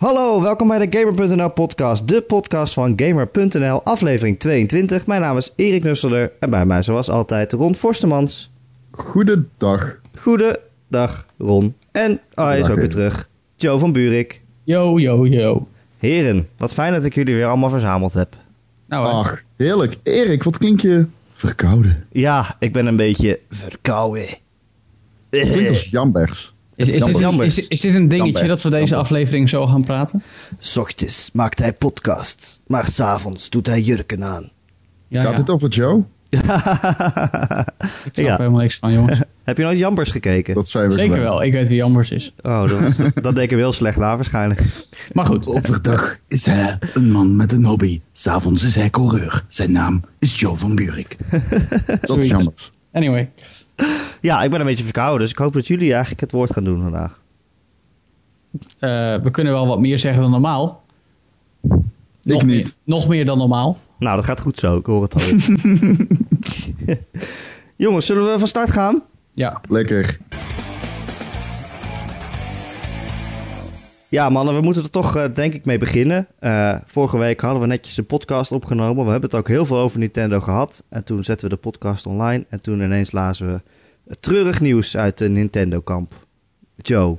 Hallo, welkom bij de Gamer.nl podcast, de podcast van Gamer.nl, aflevering 22. Mijn naam is Erik Nusselder en bij mij zoals altijd Ron Forstemans. Goedendag. Goedendag Ron. En oh, hij is ook weer terug, Joe van Buurik. Yo, yo, yo. Heren, wat fijn dat ik jullie weer allemaal verzameld heb. Nou, hè. Ach, heerlijk. Erik, wat klink je verkouden? Ja, ik ben een beetje verkouden. Klinkt als Jambers. Is, is, dit, is, is dit een dingetje dat we deze aflevering zo gaan praten? Ochtends maakt hij podcasts, maar s'avonds doet hij jurken aan. Ja, Gaat ja. dit over Joe? ik snap er ja. helemaal niks van, jongens. Heb je nooit Jambers gekeken? Dat zijn we Zeker wel, ik weet wie Jambers is. Oh, dat, dat deed ik hem heel slecht na waarschijnlijk. Maar goed, Overdag is hij een man met een hobby. S'avonds is hij coureur. Zijn naam is Joe van Buurik. Dat is. Jambers. anyway. Ja, ik ben een beetje verkouden, dus ik hoop dat jullie eigenlijk het woord gaan doen vandaag. eh, we kunnen wel wat meer zeggen dan normaal. Nog niet. Meer, nog meer dan normaal. Nou, dat gaat goed zo, ik hoor het al. Jongens, zullen we van start gaan? Ja, Lekker. Ja, mannen, we moeten er toch eh, denk ik mee beginnen. Eh, vorige week hadden we netjes een podcast opgenomen. We hebben het ook heel veel over Nintendo gehad. En toen zetten we de podcast online. En toen ineens lazen we treurig nieuws uit de Nintendo-kamp. Joe,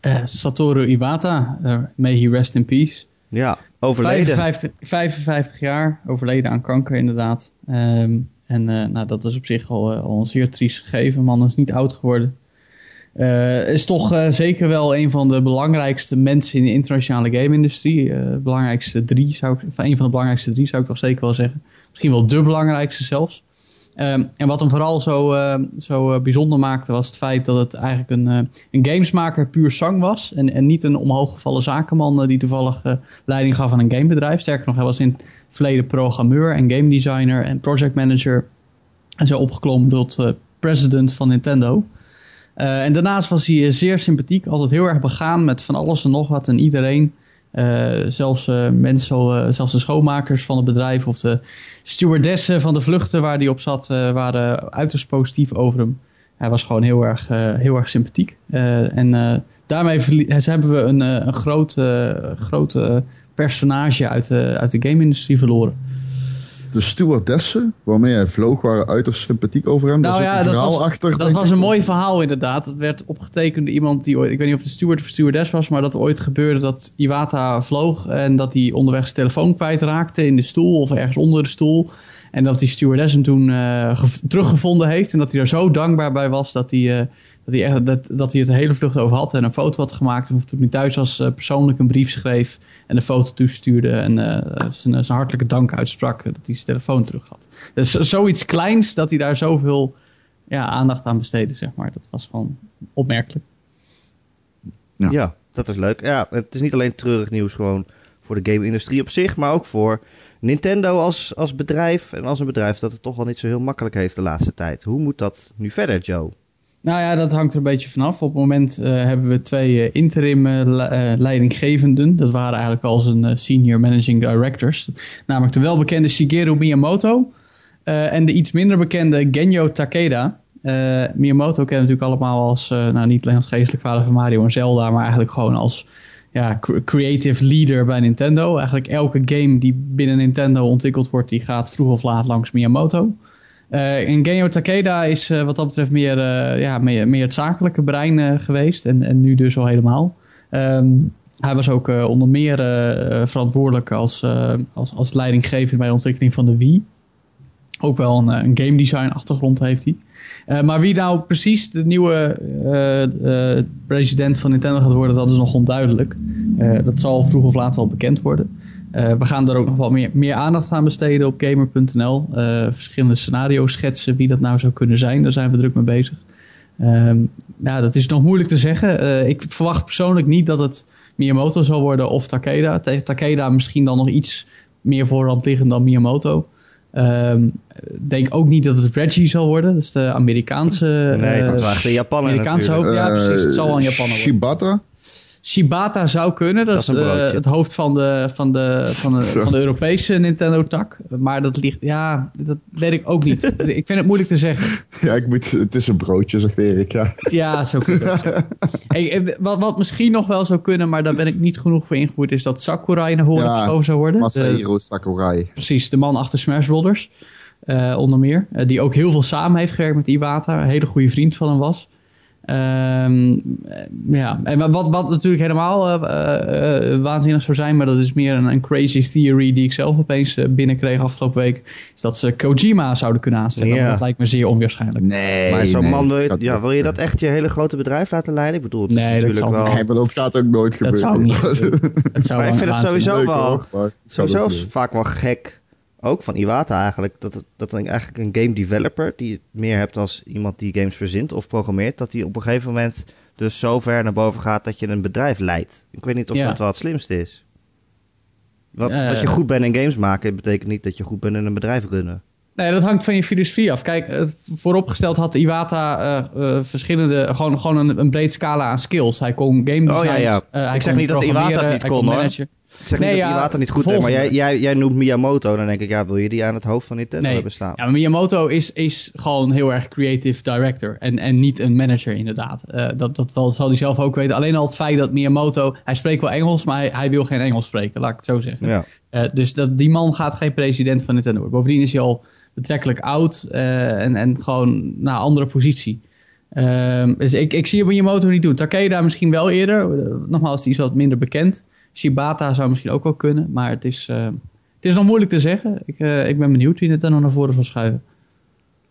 Eh, Satoru Iwata, eh, may he rest in peace. ja, overleden. 55, 55 jaar, overleden aan kanker inderdaad. Ehm, en eh, nou, dat is op zich al, al een zeer triest gegeven. Man is niet oud geworden. Is toch zeker wel een van de belangrijkste mensen in de internationale game-industrie. Belangrijkste drie zou ik, of een van de belangrijkste drie zou ik toch zeker wel zeggen. Misschien wel de belangrijkste zelfs. Ehm, en wat hem vooral zo, eh, zo eh, bijzonder maakte was het feit dat het eigenlijk een, eh, een gamesmaker puur zang was. En, en niet een omhooggevallen zakenman eh, die toevallig leiding gaf aan een gamebedrijf. Sterker nog, hij was in het verleden programmeur en game designer en project manager. En zo opgeklommen tot president van Nintendo. En daarnaast was hij zeer sympathiek, altijd heel erg begaan met van alles en nog wat en iedereen. Eh, zelfs eh, mensen, eh, zelfs de schoonmakers van het bedrijf of de stewardessen van de vluchten waar hij op zat, waren uiterst positief over hem. Hij was gewoon heel erg, heel erg sympathiek. En daarmee eh, hebben we een, een groot, personage uit de, uit de game-industrie verloren. De stewardessen waarmee hij vloog waren uiterst sympathiek over hem. Daar Nou zit ja, een dat verhaal was, achter. dat was een mooi verhaal inderdaad. Het werd opgetekend door iemand die ooit, ik weet niet of het steward of stewardess was, maar dat ooit gebeurde dat Iwata vloog en dat hij onderweg zijn telefoon kwijtraakte in de stoel of ergens onder de stoel. En dat die stewardess hem toen gev- teruggevonden heeft en dat hij er zo dankbaar bij was dat hij, eh, dat, hij echt, dat, dat hij het de hele vlucht over had en een foto had gemaakt. En toen hij thuis was eh, persoonlijk een brief schreef en een foto toestuurde en eh, zijn, zijn hartelijke dank uitsprak eh, dat hij zijn telefoon terug had. Dus zo- zoiets kleins dat hij daar zoveel ja, aandacht aan besteden, zeg maar. Dat was gewoon opmerkelijk. Ja. Ja, dat is leuk. Ja, het is niet alleen treurig nieuws gewoon voor de game-industrie op zich, maar ook voor Nintendo als, als bedrijf. En als een bedrijf dat het toch wel niet zo heel makkelijk heeft de laatste tijd. Hoe moet dat nu verder, Joe? Nou ja, dat hangt er een beetje vanaf. Op het moment eh, hebben we twee eh, interim eh, le- leidinggevenden. Dat waren eigenlijk al zijn senior managing directors. Namelijk de welbekende Shigeru Miyamoto. en de iets minder bekende Genyo Takeda. Eh, Miyamoto kennen natuurlijk allemaal als, nou niet alleen als geestelijk vader van Mario en Zelda, maar eigenlijk gewoon als ja, cr- creative leader bij Nintendo. Eigenlijk elke game die binnen Nintendo ontwikkeld wordt, die gaat vroeg of laat langs Miyamoto. Eh en Genyo Takeda is eh, wat dat betreft meer, eh, ja, meer, meer het zakelijke brein geweest. En, en nu dus al helemaal. Ehm, hij was ook onder meer verantwoordelijk als, als, als leidinggevende bij de ontwikkeling van de Wii. Ook wel een, een game design achtergrond heeft hij. Maar wie nou precies de nieuwe president van Nintendo gaat worden, dat is nog onduidelijk. Dat zal vroeg of laat wel bekend worden. Eh, we gaan er ook nog wel meer, meer aandacht aan besteden op gamer.nl. Eh, verschillende scenario's schetsen wie dat nou zou kunnen zijn. Daar zijn we druk mee bezig. Ehm, ja, dat is nog moeilijk te zeggen. Eh, ik verwacht persoonlijk niet dat het Miyamoto zal worden of Takeda. Ta- Takeda misschien dan nog iets meer voorhand liggend dan Miyamoto. Ehm, denk ook niet dat het Reggie zal worden. Dat is de Amerikaanse... Nee, dat waren de Japaner Amerikaanse hoofd. Ja, precies. Het zal wel een Japaner worden. Shibata? Shibata zou kunnen. Dat, Dat is eh, het hoofd van de, van, de, van, de, Zo. van de Europese Nintendo-tak. Maar dat ligt, ja, dat weet ik ook niet. Ik vind het moeilijk te zeggen. Ja, ik moet, het is een broodje, zegt Erik. Ja. Ja, zo ook zijn. Hey, wat, wat misschien nog wel zou kunnen, maar daar ben ik niet genoeg voor ingevoerd, is dat Sakurai naar horen Ja, geschoven zou worden. De- Masahiro Sakurai. precies, de man achter Smash Brothers. eh, onder meer. Eh, die ook heel veel samen heeft gewerkt met Iwata. Een hele goede vriend van hem was. Ehm, eh, ja, en wat, wat natuurlijk helemaal eh, eh, waanzinnig zou zijn, maar dat is meer een, een crazy theory die ik zelf opeens binnenkreeg afgelopen week, is dat ze Kojima zouden kunnen aanstellen. Ja. Dat lijkt me zeer onwaarschijnlijk. Nee, maar zo'n nee, man, wil je, dat- ja, wil je dat echt je hele grote bedrijf laten leiden? Ik bedoel, het is Nee, dat natuurlijk wel... Nee, maar dat gaat ook nooit Dat gebeuren. zou ook niet. Het zou Maar ik wel vind het sowieso Leuk, wel- ik zou Sowieso dat is vaak wel gek, ook van Iwata eigenlijk, dat, dat dan eigenlijk een game developer, die het meer hebt als iemand die games verzint of programmeert, dat die op een gegeven moment dus zo ver naar boven gaat dat je een bedrijf leidt. Ik weet niet of Ja. dat wel het slimste is. Want, Eh. dat je goed bent in games maken, betekent niet dat je goed bent in een bedrijf runnen. Nee, dat hangt van je filosofie af. Kijk, vooropgesteld had Iwata eh, eh, verschillende, gewoon, gewoon een, een breed scala aan skills. Hij kon game design. Oh, ja, ja. eh, Ik zeg niet dat Iwata het niet kon, hoor. Zeg Nee, niet dat ja, Iwata niet goed is, maar jij, jij, jij noemt Miyamoto, dan denk ik, ja, wil je die aan het hoofd van Nintendo Nee, hebben staan? ja, maar Miyamoto is, is gewoon heel erg creative director en, en niet een manager inderdaad. Eh, dat, dat zal hij zelf ook weten. Alleen al het feit dat Miyamoto, hij spreekt wel Engels, maar hij, hij wil geen Engels spreken, laat ik het zo zeggen. Ja. Eh, dus dat, die man gaat geen president van Nintendo worden. Bovendien is hij al betrekkelijk oud eh, en, en gewoon naar een andere positie. Ehm, dus ik, ik zie Miyamoto niet doen. Takeda misschien wel eerder. Nogmaals, die is wat minder bekend. Shibata zou misschien ook wel kunnen. Maar het is, eh, het is nog moeilijk te zeggen. Ik, eh, ik ben benieuwd wie Nintendo naar voren zal schuiven.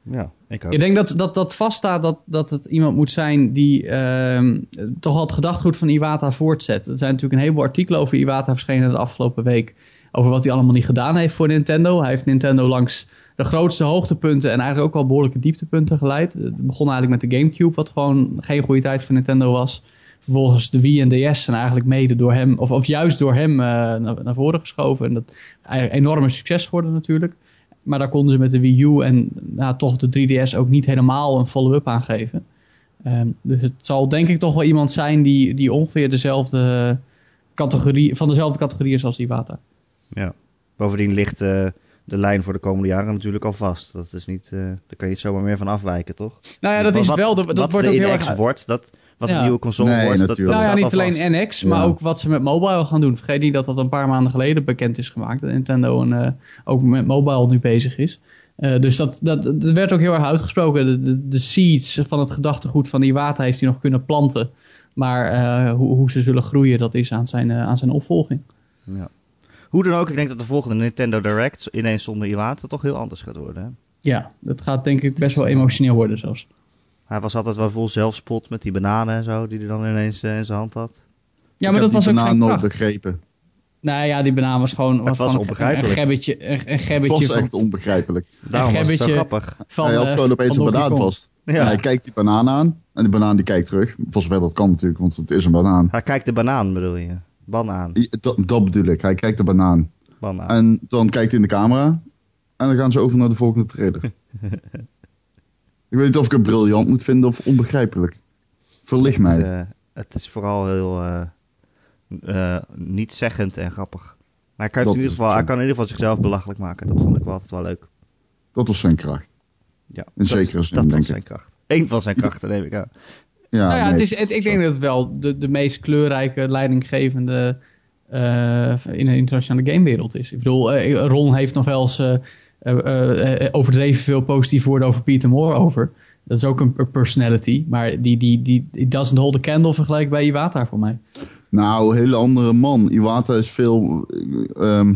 ja, ik ook. Ik denk dat, dat, dat vaststaat dat, dat het iemand moet zijn die ehm, toch al het gedachtegoed van Iwata voortzet. Er zijn natuurlijk een heleboel artikelen over Iwata verschenen de afgelopen week. Over wat hij allemaal niet gedaan heeft voor Nintendo. Hij heeft Nintendo langs de grootste hoogtepunten en eigenlijk ook wel behoorlijke dieptepunten geleid. Het begon eigenlijk met de Gamecube, wat gewoon geen goede tijd voor Nintendo was. Vervolgens de Wii en DS zijn eigenlijk mede door hem, of, of juist door hem, eh, naar, naar voren geschoven. En dat is eigenlijk een enorme succes geworden natuurlijk. Maar daar konden ze met de Wii U en nou, toch de 3DS ook niet helemaal een follow-up aan geven. Ehm, dus het zal denk ik toch wel iemand zijn die, die ongeveer dezelfde categorie, van dezelfde categorie is als Iwata. Ja. Bovendien ligt eh, de lijn voor de komende jaren natuurlijk al vast. Dat is niet, eh, daar kan je niet zomaar meer van afwijken, toch? Nou ja, dat is wel, dat, dat wat wordt de ook heel erg... wordt, dat, wat Ja. een nieuwe console Nee, wordt, dat, natuurlijk. dat nou ja, niet al alleen vast. NX, maar Ja. ook wat ze met mobile gaan doen. Vergeet niet dat dat een paar maanden geleden bekend is gemaakt. Dat Nintendo een, eh, ook met mobile nu bezig is. Eh, dus dat, dat, dat werd ook heel erg uitgesproken. De, de, de seeds van het gedachtegoed van Iwata heeft hij nog kunnen planten. Maar eh, hoe, hoe ze zullen groeien, dat is aan zijn, aan zijn opvolging. Ja. Hoe dan ook, ik denk dat de volgende Nintendo Direct ineens zonder Iwata toch heel anders gaat worden. Hè? Ja, dat gaat denk ik best wel emotioneel worden zelfs. Hij was altijd wel vol zelfspot met die bananen en zo, die hij dan ineens eh, in zijn hand had. Ja, maar ik dat was ook banaan nooit begrepen. Nou ja, die banaan was gewoon, was gewoon een- onbegrijpelijk. een gebbetje, een, een Het was van, echt onbegrijpelijk. Daarom was het zo grappig. van, hij had eh, gewoon opeens een banaan vast. Ja. Hij kijkt die banaan aan. En die banaan die kijkt terug. Voor zover dat kan natuurlijk, want het is een banaan. Hij kijkt de banaan, bedoel je? Banaan. Dat bedoel ik. Hij kijkt de banaan. Banaan. En dan kijkt hij in de camera. En dan gaan ze over naar de volgende trailer. ik weet niet of ik het briljant moet vinden of onbegrijpelijk. Verlicht mij. Het, eh, het is vooral heel eh eh, niet-zeggend en grappig. Maar hij kan, in ieder geval, hij kan in ieder geval zichzelf belachelijk maken. Dat vond ik wel altijd wel leuk. Dat was zijn kracht. Ja, In dat, zekere zin, Dat denk was ik. zijn kracht. Eén van zijn krachten, neem ik aan. Ja, nou ja, nee. het is, het- ik denk dat het wel de, de meest kleurrijke, leidinggevende eh, in de internationale gamewereld is. Ik bedoel, eh, Ron heeft nog wel eens overdreven veel positieve woorden over Peter Moore over. Dat is ook een per- personality, maar die, die, die, die doesn't hold a candle vergelijk bij Iwata voor mij. Nou, een hele andere man. Iwata is veel. ehm,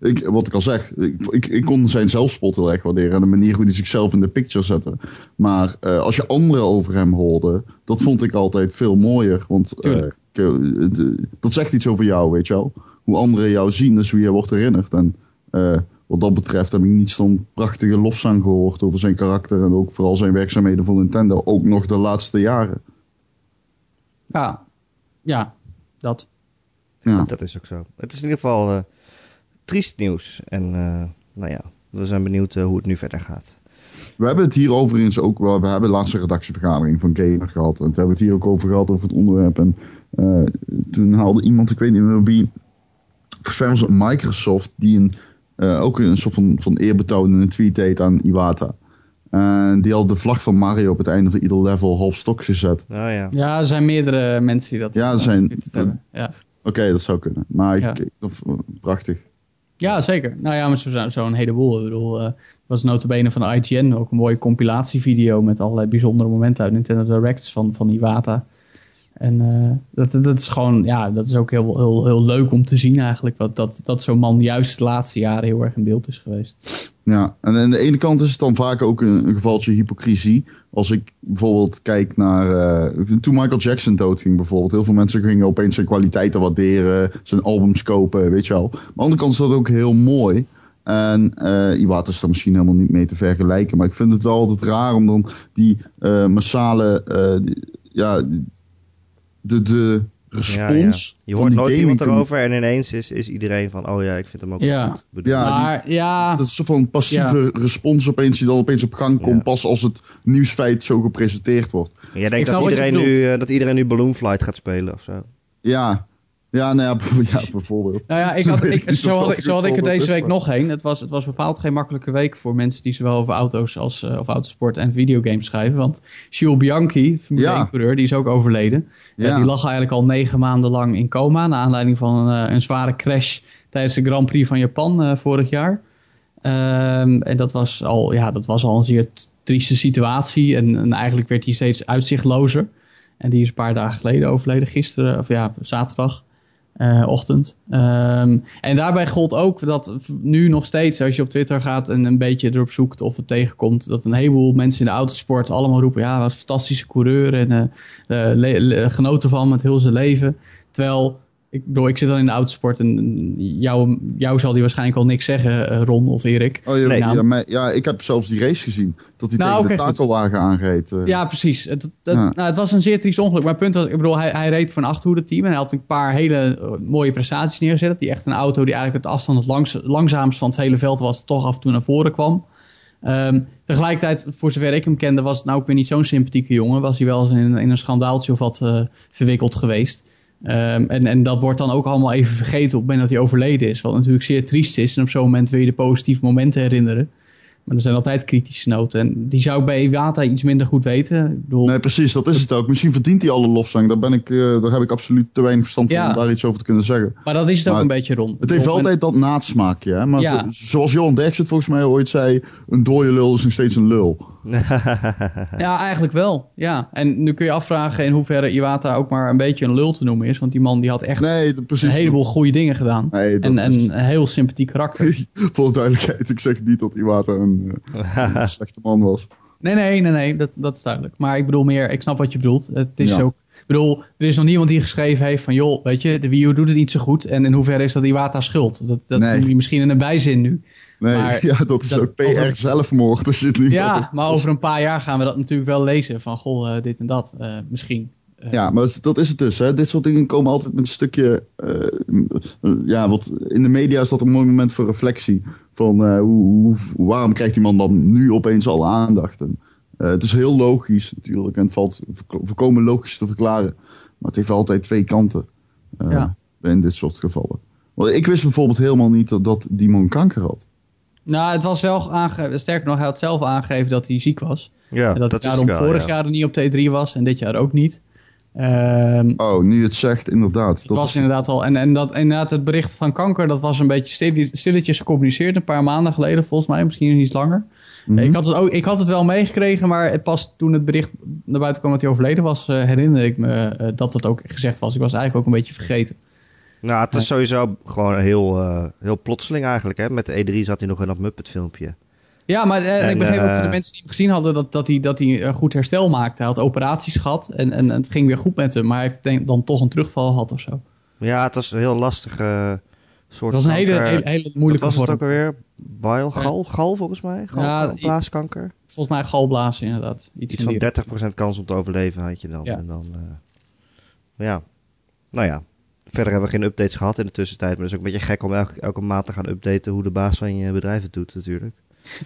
ik, wat ik al zeg, ik, ik, ik kon zijn zelfspot heel erg waarderen. En de manier hoe hij zichzelf in de picture zette. Maar eh, als je anderen over hem hoorde, dat vond ik altijd veel mooier. Want eh, eh, eh, dat zegt iets over jou, weet je wel. Hoe anderen jou zien, is hoe je wordt herinnerd. En eh, wat dat betreft heb ik niet zo'n prachtige lofzang gehoord over zijn karakter. En ook vooral zijn werkzaamheden voor Nintendo. Ook nog de laatste jaren. Ja, ja dat. Ja. Dat is ook zo. Het is in ieder geval eh, triest nieuws. En eh, nou ja, we zijn benieuwd eh, hoe het nu verder gaat. We hebben het hier overigens ook wel. We hebben de laatste redactievergadering van Gamer gehad. En toen hebben we het hier ook over gehad, over het onderwerp. En eh, toen haalde iemand, ik weet niet meer wie. Volgens mij was het Microsoft die een, eh, ook een soort van, van eerbetoon in een tweet deed aan Iwata. En die had de vlag van Mario op het einde van ieder level half stok gezet. Oh ja. Ja, er zijn meerdere mensen die dat Ja, er eh, zijn-. Ja. Oké, dat zou kunnen. Maar ik, Ja. ik- of, eh, prachtig. ja, zeker. Nou ja, maar zo'n zo een heleboel. Ik bedoel, eh, er was notabene van IGN ook een mooie compilatievideo met allerlei bijzondere momenten uit Nintendo Directs van, van Iwata. En eh, dat, dat is gewoon, ja, dat is ook heel, heel, heel leuk om te zien eigenlijk. Dat, dat, dat zo'n man juist de laatste jaren heel erg in beeld is geweest. Ja, en aan de ene kant is het dan vaak ook een, een gevaltje hypocrisie. Als ik bijvoorbeeld kijk naar. eh, toen Michael Jackson doodging, bijvoorbeeld. Heel veel mensen gingen opeens zijn kwaliteiten waarderen. Zijn albums kopen, weet je wel. Maar aan de andere kant is dat ook heel mooi. En eh Iwata is daar misschien helemaal niet mee te vergelijken. Maar ik vind het wel altijd raar om dan die massale. die- ja, de, de respons. Je van hoort die nooit iemand erover en ineens is, is iedereen van, oh ja, ik vind hem ook Ja. goed. Bedoel- Ja, die- maar ja, Dat is een soort van passieve respons opeens die dan opeens op gang komt. Ja. Pas als het nieuwsfeit zo gepresenteerd wordt. Jij Ik denkt dat wat je iedereen, nu, eh, dat iedereen nu Balloon Flight gaat spelen of zo. Ja, ja, nou ja, ja bijvoorbeeld. Nou ja, ik had, Ik zo, had zo had ik er deze week nog heen. Het was, het was bepaald geen makkelijke week voor mensen die zowel over auto's als eh, of autosport en videogames schrijven. Want Jules Bianchi, Formule Ja. 1 coureur, die is ook overleden. Ja. die lag eigenlijk al negen maanden lang in coma. Naar aanleiding van een, eh, een zware crash tijdens de Grand Prix van Japan eh, vorig jaar. Ehm, en dat was, al, ja, dat was al een zeer trieste situatie. En, en eigenlijk werd hij steeds uitzichtlozer. En die is een paar dagen geleden overleden, gisteren, of ja, zaterdag. Eh, ochtend. Ehm, en daarbij gold ook dat nu nog steeds, als je op Twitter gaat en een beetje erop zoekt of het tegenkomt, dat een heleboel mensen in de autosport allemaal roepen: ja, wat fantastische coureur en eh, eh, genoten van met heel zijn leven. Terwijl, ik bedoel, ik zit dan in de autosport en jou, jou zal die waarschijnlijk al niks zeggen, eh, Ron of Erik. Oh, ja, Nee. ja, maar, ja, ik heb zelfs die race gezien. Dat hij Nou, tegen de takelwagen aanreed. eh. Ja, precies. Het, het, Ja. nou, het was een zeer triest ongeluk. Maar het punt was, ik bedoel, hij, hij reed voor een achthoede team. En hij had een paar hele eh, mooie prestaties neergezet. Dat hij echt een auto die eigenlijk het afstand het langs, langzaamst van het hele veld was, toch af en toe naar voren kwam. Ehm, tegelijkertijd, voor zover ik hem kende, was het nou ook weer niet zo'n sympathieke jongen. Was hij wel eens in, in een schandaaltje of wat eh, verwikkeld geweest. Ehm, en, en dat wordt dan ook allemaal even vergeten op het moment dat hij overleden is. Wat natuurlijk zeer triest is. En op zo'n moment wil je de positieve momenten herinneren. Maar er zijn altijd kritische noten. En die zou ik bij Iwata iets minder goed weten. Bedoel, Nee, precies, dat is het ook. Misschien verdient hij alle lofzang. Daar, ben ik, eh, daar heb ik absoluut te weinig verstand van Ja. om daar iets over te kunnen zeggen. Maar dat is het ook een beetje rond. Het heeft altijd dat nasmaakje. Hè? Maar Ja. zo- zoals Johan Derksen het volgens mij ooit zei... een dode lul is nog steeds een lul. Ja, eigenlijk wel. Ja. En nu kun je afvragen in hoeverre Iwata ook maar een beetje een lul te noemen is. Want die man die had echt Nee, een heleboel goede dingen gedaan. Nee, en, een heel sympathiek karakter. Voor duidelijkheid, ik zeg niet dat Iwata een, eh, een slechte man was. Nee, nee, nee, nee, dat, dat is duidelijk. Maar ik bedoel meer, ik snap wat je bedoelt. Het is Ja. ook, ik bedoel, er is nog niemand die geschreven heeft van, joh, weet je, de Wii U doet het niet zo goed. En in hoeverre is dat Iwata schuld? Dat, dat Nee. noem je misschien in een bijzin nu. Nee, Maar ja, dat is dat- ook PR over- zelfmoord als je het niet Ja, maar over een paar jaar gaan we dat natuurlijk wel lezen. Van, goh, eh, dit en dat, eh, misschien. Eh, Ja, maar dat is- het dus. Hè. Dit soort dingen komen altijd met een stukje. eh, ja, wat in de media is dat een mooi moment voor reflectie. Van eh, hoe, hoe- waarom krijgt die man dan nu opeens al aandacht? En, eh, het is heel logisch natuurlijk en het valt vo- volkomen logisch te verklaren. Maar het heeft altijd twee kanten eh, Ja. in dit soort gevallen. Want ik wist bijvoorbeeld helemaal niet dat, dat die man kanker had. Nou, het was wel aange... Sterker nog, hij had zelf aangegeven dat hij ziek was. ja, en dat, dat hij is daarom vorig ja. jaar er niet op T3 was en dit jaar ook niet. Ehm, Oh, nu het zegt, inderdaad. het was inderdaad al. En, en dat, inderdaad, het bericht van kanker, dat was een beetje stil- stilletjes gecommuniceerd. Een paar maanden geleden, volgens mij, misschien iets langer. Mhm. Ik, had het ook, ik had het wel meegekregen, maar het pas toen het bericht naar buiten kwam dat hij overleden was, eh, herinnerde ik me eh, dat het ook gezegd was. Ik was eigenlijk ook een beetje vergeten. Nou, het is sowieso gewoon heel, eh, heel plotseling eigenlijk. Hè? Met de E3 zat hij nog in dat Muppet filmpje. Ja, maar eh, En, ik begreep ook van de eh, mensen die hem gezien hadden dat, dat, hij, dat hij een goed herstel maakte. Hij had operaties gehad en, en het ging weer goed met hem, maar hij heeft denk, dan toch een terugval gehad of zo. Ja, het was een heel lastig eh, soort Het was een hele, hele, Wat moeilijke was het vorm. ook alweer? Bile, gal, gal volgens mij? Gal, Ja, blaaskanker? Volgens mij galblazen inderdaad. Iets, Iets in die van 30% kans om te overleven had je dan. Ja. En dan eh, ja, nou ja. Verder hebben we geen updates gehad in de tussentijd. Maar het is ook een beetje gek om elke, elke maand te gaan updaten hoe de baas van je bedrijf het doet natuurlijk.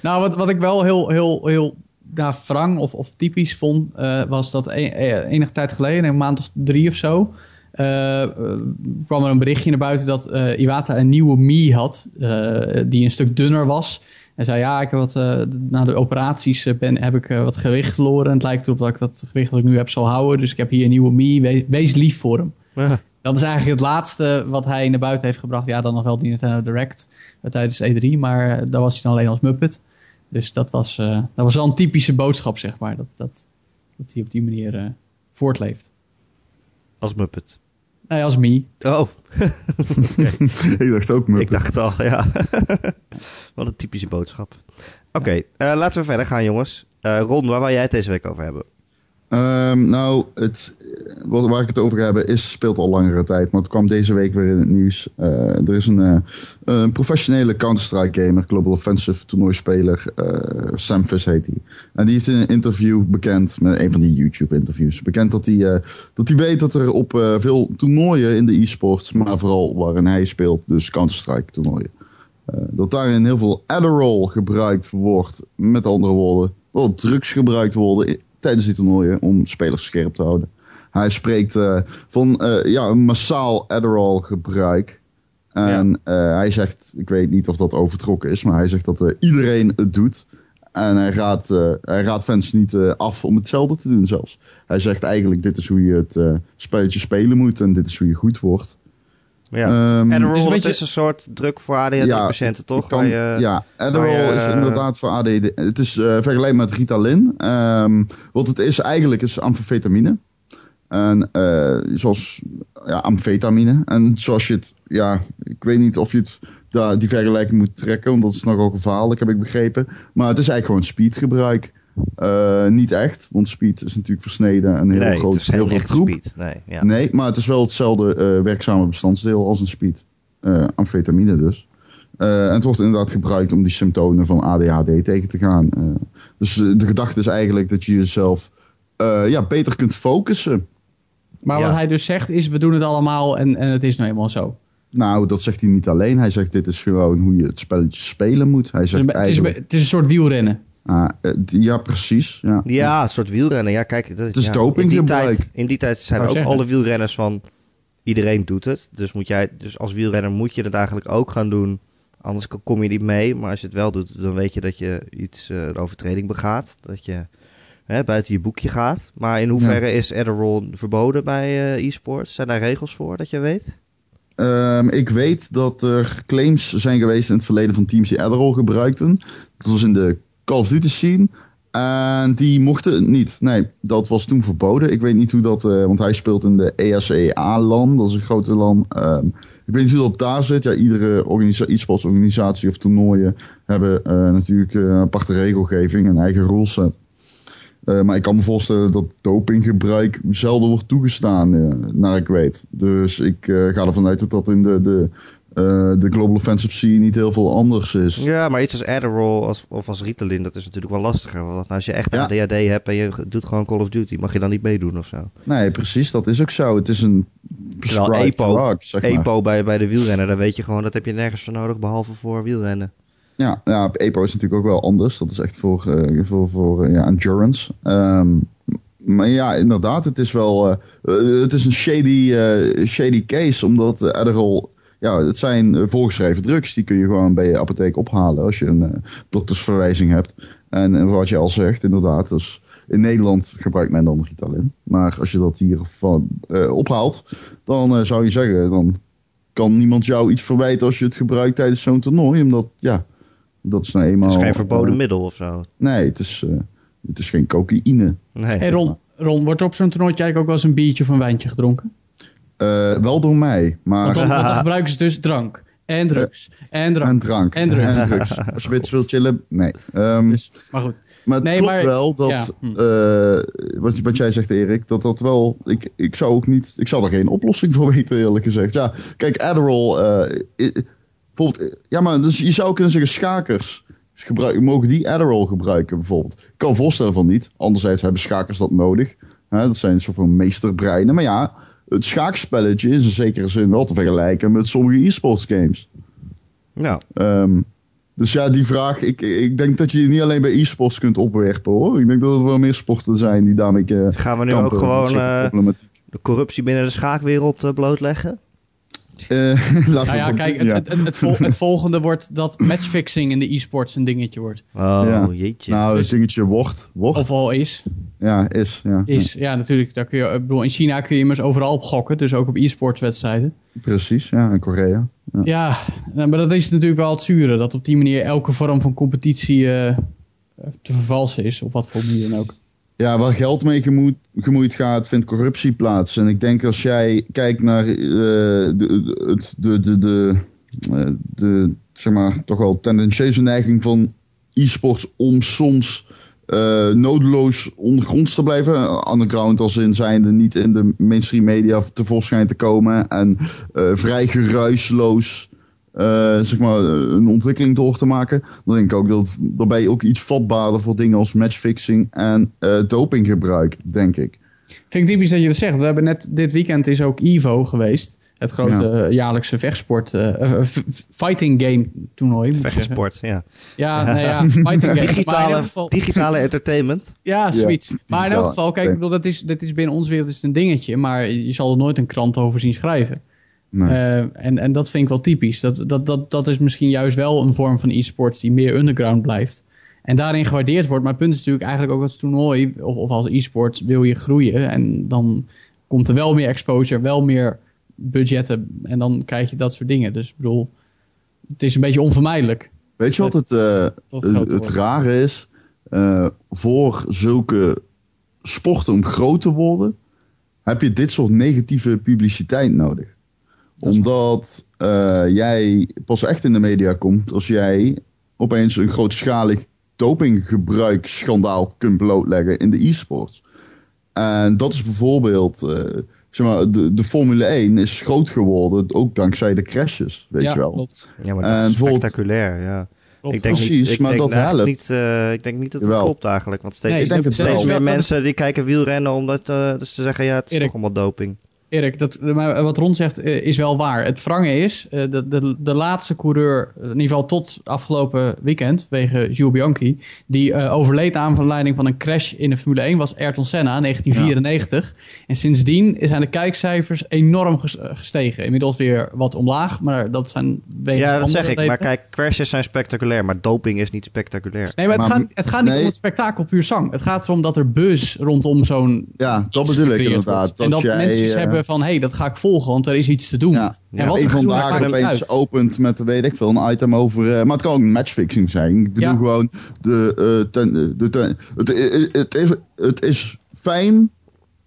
Nou, wat, wat ik wel heel, heel, heel daar wrang of, of typisch vond, eh, was dat e- e- enige tijd geleden, een maand of drie of zo, eh, eh, kwam er een berichtje naar buiten dat eh, Iwata een nieuwe Mii had, eh, die een stuk dunner was. En zei, ja, ik heb wat, eh, na de operaties eh, ben, heb ik eh, wat gewicht verloren. En het lijkt erop dat ik dat gewicht dat ik nu heb zal houden. Dus ik heb hier een nieuwe Mii, wees, wees lief voor hem. Ja. Dat is eigenlijk het laatste wat hij naar buiten heeft gebracht. Ja, dan nog wel die Nintendo Direct eh, tijdens E3, maar eh, daar was hij dan alleen als Muppet. Dus dat was, eh, dat was wel een typische boodschap, zeg maar. Dat, dat, dat hij op die manier eh, voortleeft. Als Muppet. Nee, als Mii. Oh, ik dacht ook Muppet. ik dacht al, ja. Wat een typische boodschap. Oké, eh, laten we verder gaan, jongens. Eh Ron, waar wil jij het deze week over hebben? Ehm, nou, het, wat, waar ik het over heb is, speelt al langere tijd. Maar het kwam deze week weer in het nieuws. Eh, er is een, eh, een professionele Counter-Strike gamer, Global Offensive toernooispeler. eh Sam Fiss heet hij. En die heeft in een interview bekend, met een van die YouTube interviews, bekend dat hij, eh, dat hij weet dat er op eh, veel toernooien in de e-sports, maar vooral waarin hij speelt, dus Counter-Strike toernooien. eh, dat daarin heel veel Adderall gebruikt wordt. Met andere woorden, wel drugs gebruikt worden tijdens die toernooien om spelers scherp te houden. Hij spreekt eh, van eh, ja, een massaal Adderall gebruik. En eh, hij zegt, ik weet niet of dat overtrokken is, maar hij zegt dat iedereen het doet. En hij raadt, hij raadt fans niet af om hetzelfde te doen zelfs. Hij zegt eigenlijk, dit is hoe je het spelletje spelen moet en dit is hoe je goed wordt. Ja. Ehm, Adderall, het is een dat beetje- is een soort druk voor ADHD-patiënten, toch? Kan, Waar je- ja, Adderall je, is eh, inderdaad voor ADD. Het is eh vergelijkbaar met Ritalin. Ehm, wat het is eigenlijk is amfetamine. En eh, zoals ja, amfetamine. En zoals je het, ja, ik weet niet of je het daar die vergelijking moet trekken, want dat is nogal gevaarlijk, heb ik begrepen. Maar het is eigenlijk gewoon speedgebruik. Eh, niet echt, want speed is natuurlijk versneden en heel nee, groot, het is heel echte troep. speed. Nee, ja. Nee, maar het is wel hetzelfde eh, werkzame bestanddeel als een speed. Eh, amfetamine dus. Eh, en het wordt inderdaad gebruikt om die symptomen van ADHD tegen te gaan. Eh, dus de gedachte is eigenlijk dat je jezelf eh, ja, beter kunt focussen. Maar Ja. wat hij dus zegt is, we doen het allemaal en, en het is nou eenmaal zo. Nou, dat zegt hij niet alleen. Hij zegt dit is gewoon hoe je het spelletje spelen moet. Hij zegt het, is eigenlijk... het is een soort wielrennen. Ah, eh, ja, precies. Ja. Ja, een soort wielrennen. Ja, kijk, dat, Het is ja. In die, tijd, in die tijd zijn ook zeggen. alle wielrenners van iedereen doet het. Dus, moet jij, dus als wielrenner moet je het eigenlijk ook gaan doen. Anders kom je niet mee. Maar als je het wel doet, dan weet je dat je iets eh, een overtreding begaat. Dat je hè, buiten je boekje gaat. Maar in hoeverre is Adderall verboden bij eh, e-sports? Zijn daar regels voor dat je weet? Ehm, ik weet dat er claims zijn geweest in het verleden van teams die Adderall gebruikten. Dat was in de Call of Duty scene. En die mochten niet. Nee, dat was toen verboden. Ik weet niet hoe dat... eh, want hij speelt in de ESEA-LAN. Dat is een grote LAN. Ehm, ik weet niet hoe dat daar zit. Ja, iedere e-sports of toernooien hebben eh, natuurlijk eh, een aparte regelgeving. Een eigen ruleset. Eh, maar ik kan me voorstellen dat dopinggebruik zelden wordt toegestaan, naar ik weet. Dus ik ga ervan uit dat dat in de, de, de Global Offensive Scene niet heel veel anders is. Ja, maar iets als Adderall als, of als Ritalin, dat is natuurlijk wel lastiger. Want als je echt Ja. ADHD hebt en je doet gewoon Call of Duty, mag je dan niet meedoen of zo? Nee, precies, dat is ook zo. Het is een prescribed EPO, drug, zeg maar. EPO bij, bij de wielrenner, dan weet je gewoon, dat heb je nergens voor nodig, behalve voor wielrennen. Ja, ja, EPO is natuurlijk ook wel anders. Dat is echt voor, eh, voor, voor eh, ja, endurance. Ehm, maar ja, inderdaad, het is wel eh, eh, het is een shady, eh, shady case, omdat Adderall, ja, het zijn eh, voorgeschreven drugs. Die kun je gewoon bij je apotheek ophalen als je een eh, doktersverwijzing hebt. En, en wat je al zegt, inderdaad, dus in Nederland gebruikt men dan Ritalin. Maar als je dat hier van, eh, ophaalt, dan zou je zeggen, dan kan niemand jou iets verwijten als je het gebruikt tijdens zo'n toernooi. Omdat, ja, dat is nou eenmaal... Het is geen verboden middel of zo. Nee, het is, eh, het is geen cocaïne. Nee. Hey Ron, Ron, wordt er op zo'n toernooitje eigenlijk ook wel eens een biertje of een wijntje gedronken? Eh, wel door mij, maar... Want dan, want dan gebruiken ze dus drank. En drugs. en drank. En drank. En drugs. drugs. Als je een beetje chillen, nee. Ehm, Dus, maar goed. maar het nee, klopt maar- wel dat, ja, hm. eh, wat, wat jij zegt Erik, dat dat wel, ik, ik zou ook niet, ik zou er geen oplossing voor weten eerlijk gezegd. Ja, kijk, Adderall, eh, bijvoorbeeld, eh, ja maar dus je zou kunnen zeggen schakers, gebruik, mogen die Adderall gebruiken bijvoorbeeld. Ik kan me voorstellen van niet, anderzijds hebben schakers dat nodig. Hè, dat zijn een soort van meesterbreinen, maar ja, het schaakspelletje is in zekere zin wel te vergelijken met sommige e-sports games. Nou, Ehm, Dus ja, die vraag, ik, ik denk dat je die niet alleen bij e-sports kunt opwerpen hoor. Ik denk dat er wel meer sporten zijn die daarmee eh, Gaan we nu ook gewoon eh, de corruptie binnen de schaakwereld eh, blootleggen? Eh, Nou ja, kijk, het, het, het, vol- het volgende wordt dat matchfixing in de e-sports een dingetje wordt. Oh, Ja. jeetje. Nou, Dus- het dingetje wordt, wordt. Of al is. ja, is. Ja, Is, ja natuurlijk. Daar kun je, ik bedoel, in China kun je immers overal op gokken. Dus ook op e-sports wedstrijden. Ja, precies, ja, in Korea. Ja. Ja, nou, maar dat is natuurlijk wel het zure. Dat op die manier elke vorm van competitie eh, te vervalsen is. Op wat voor manier dan ook. Ja, waar geld mee gemoeid, gaat, vindt corruptie plaats. En ik denk als jij kijkt naar eh, de, de, de, de, de, eh, de, zeg maar, toch wel tendentieuze neiging van e-sports om soms eh, nodeloos ondergronds te blijven. Underground als in zijnde niet in de mainstream media tevoorschijn te komen. En vrij geruisloos zeg maar, een ontwikkeling door te maken. Dan denk ik ook dat dan ben je ook iets vatbaarder voor dingen als matchfixing en eh, dopinggebruik, denk ik. Vind ik typisch dat je dat zegt. We hebben net dit weekend is ook Evo geweest. Het grote Ja. eh, jaarlijkse vechtsport, eh, eh, fighting game toernooi. Vechtsport, ja. Ja, nou ja, fighting game. Digitale, geval, digitale entertainment. ja, zoiets. maar in elk geval, kijk, ik bedoel, dat is, dat is binnen onze wereld is het een dingetje. Maar je zal er nooit een krant over zien schrijven. Nee. Eh, en, en dat vind ik wel typisch. Dat, dat, dat, dat is misschien juist wel een vorm van e-sports die meer underground blijft. En daarin gewaardeerd wordt. Maar het punt is natuurlijk eigenlijk ook als toernooi of, of als e-sports wil je groeien. En dan komt er wel meer exposure, wel meer budgetten. En dan krijg je dat soort dingen. Dus ik bedoel, het is een beetje onvermijdelijk. Weet je wat het, Tot het, rare is? Eh, voor zulke sporten om groot te worden, heb je dit soort negatieve publiciteit nodig. Omdat eh, jij pas echt in de media komt als jij opeens een grootschalig dopinggebruikschandaal kunt blootleggen in de e-sports. En dat is bijvoorbeeld, eh, zeg maar, de, de Formule 1 is groot geworden, ook dankzij de crashes, weet ja, je wel. klopt. Ja, maar En dat is bijvoorbeeld- spectaculair, ja. klopt. Ik denk Precies, niet, ik maar denk dat helpt. niet, eh, ik denk niet dat het Jawel. klopt eigenlijk. Want steeds, Nee, ik denk het steeds meer is- mensen die kijken wielrennen omdat eh, dus ze zeggen ja, het is Erik. toch allemaal doping. Erik, dat, maar wat Ron zegt eh, is wel waar. Het wrange is, eh, de, de, de laatste coureur, in ieder geval tot afgelopen weekend, wege Jules Bianchi, die eh, overleed aan verleiding van een crash in de Formule 1, was Ayrton Senna, 1994. En sindsdien zijn de kijkcijfers enorm ges- eh, gestegen. Inmiddels weer wat omlaag, maar dat zijn wegen Ja, dat zeg ik. Maar kijk, crashes zijn spectaculair, maar doping is niet spectaculair. Nee, maar het Maar- gaat, het gaat niet nee. om het spektakel puur zang. Het gaat erom dat er buzz rondom zo'n Ja, dat bedoel ik inderdaad. wordt. en dat jij, mensen eh, hebben van, hé, hey, dat ga ik volgen, want er is iets te doen. Ja. En wat vandaag opeens uit. opent met, weet ik veel, een item over... eh, maar het kan ook matchfixing zijn. Ik bedoel Ja. gewoon, de, eh, ten, de, ten, het, het, het, is, het is fijn...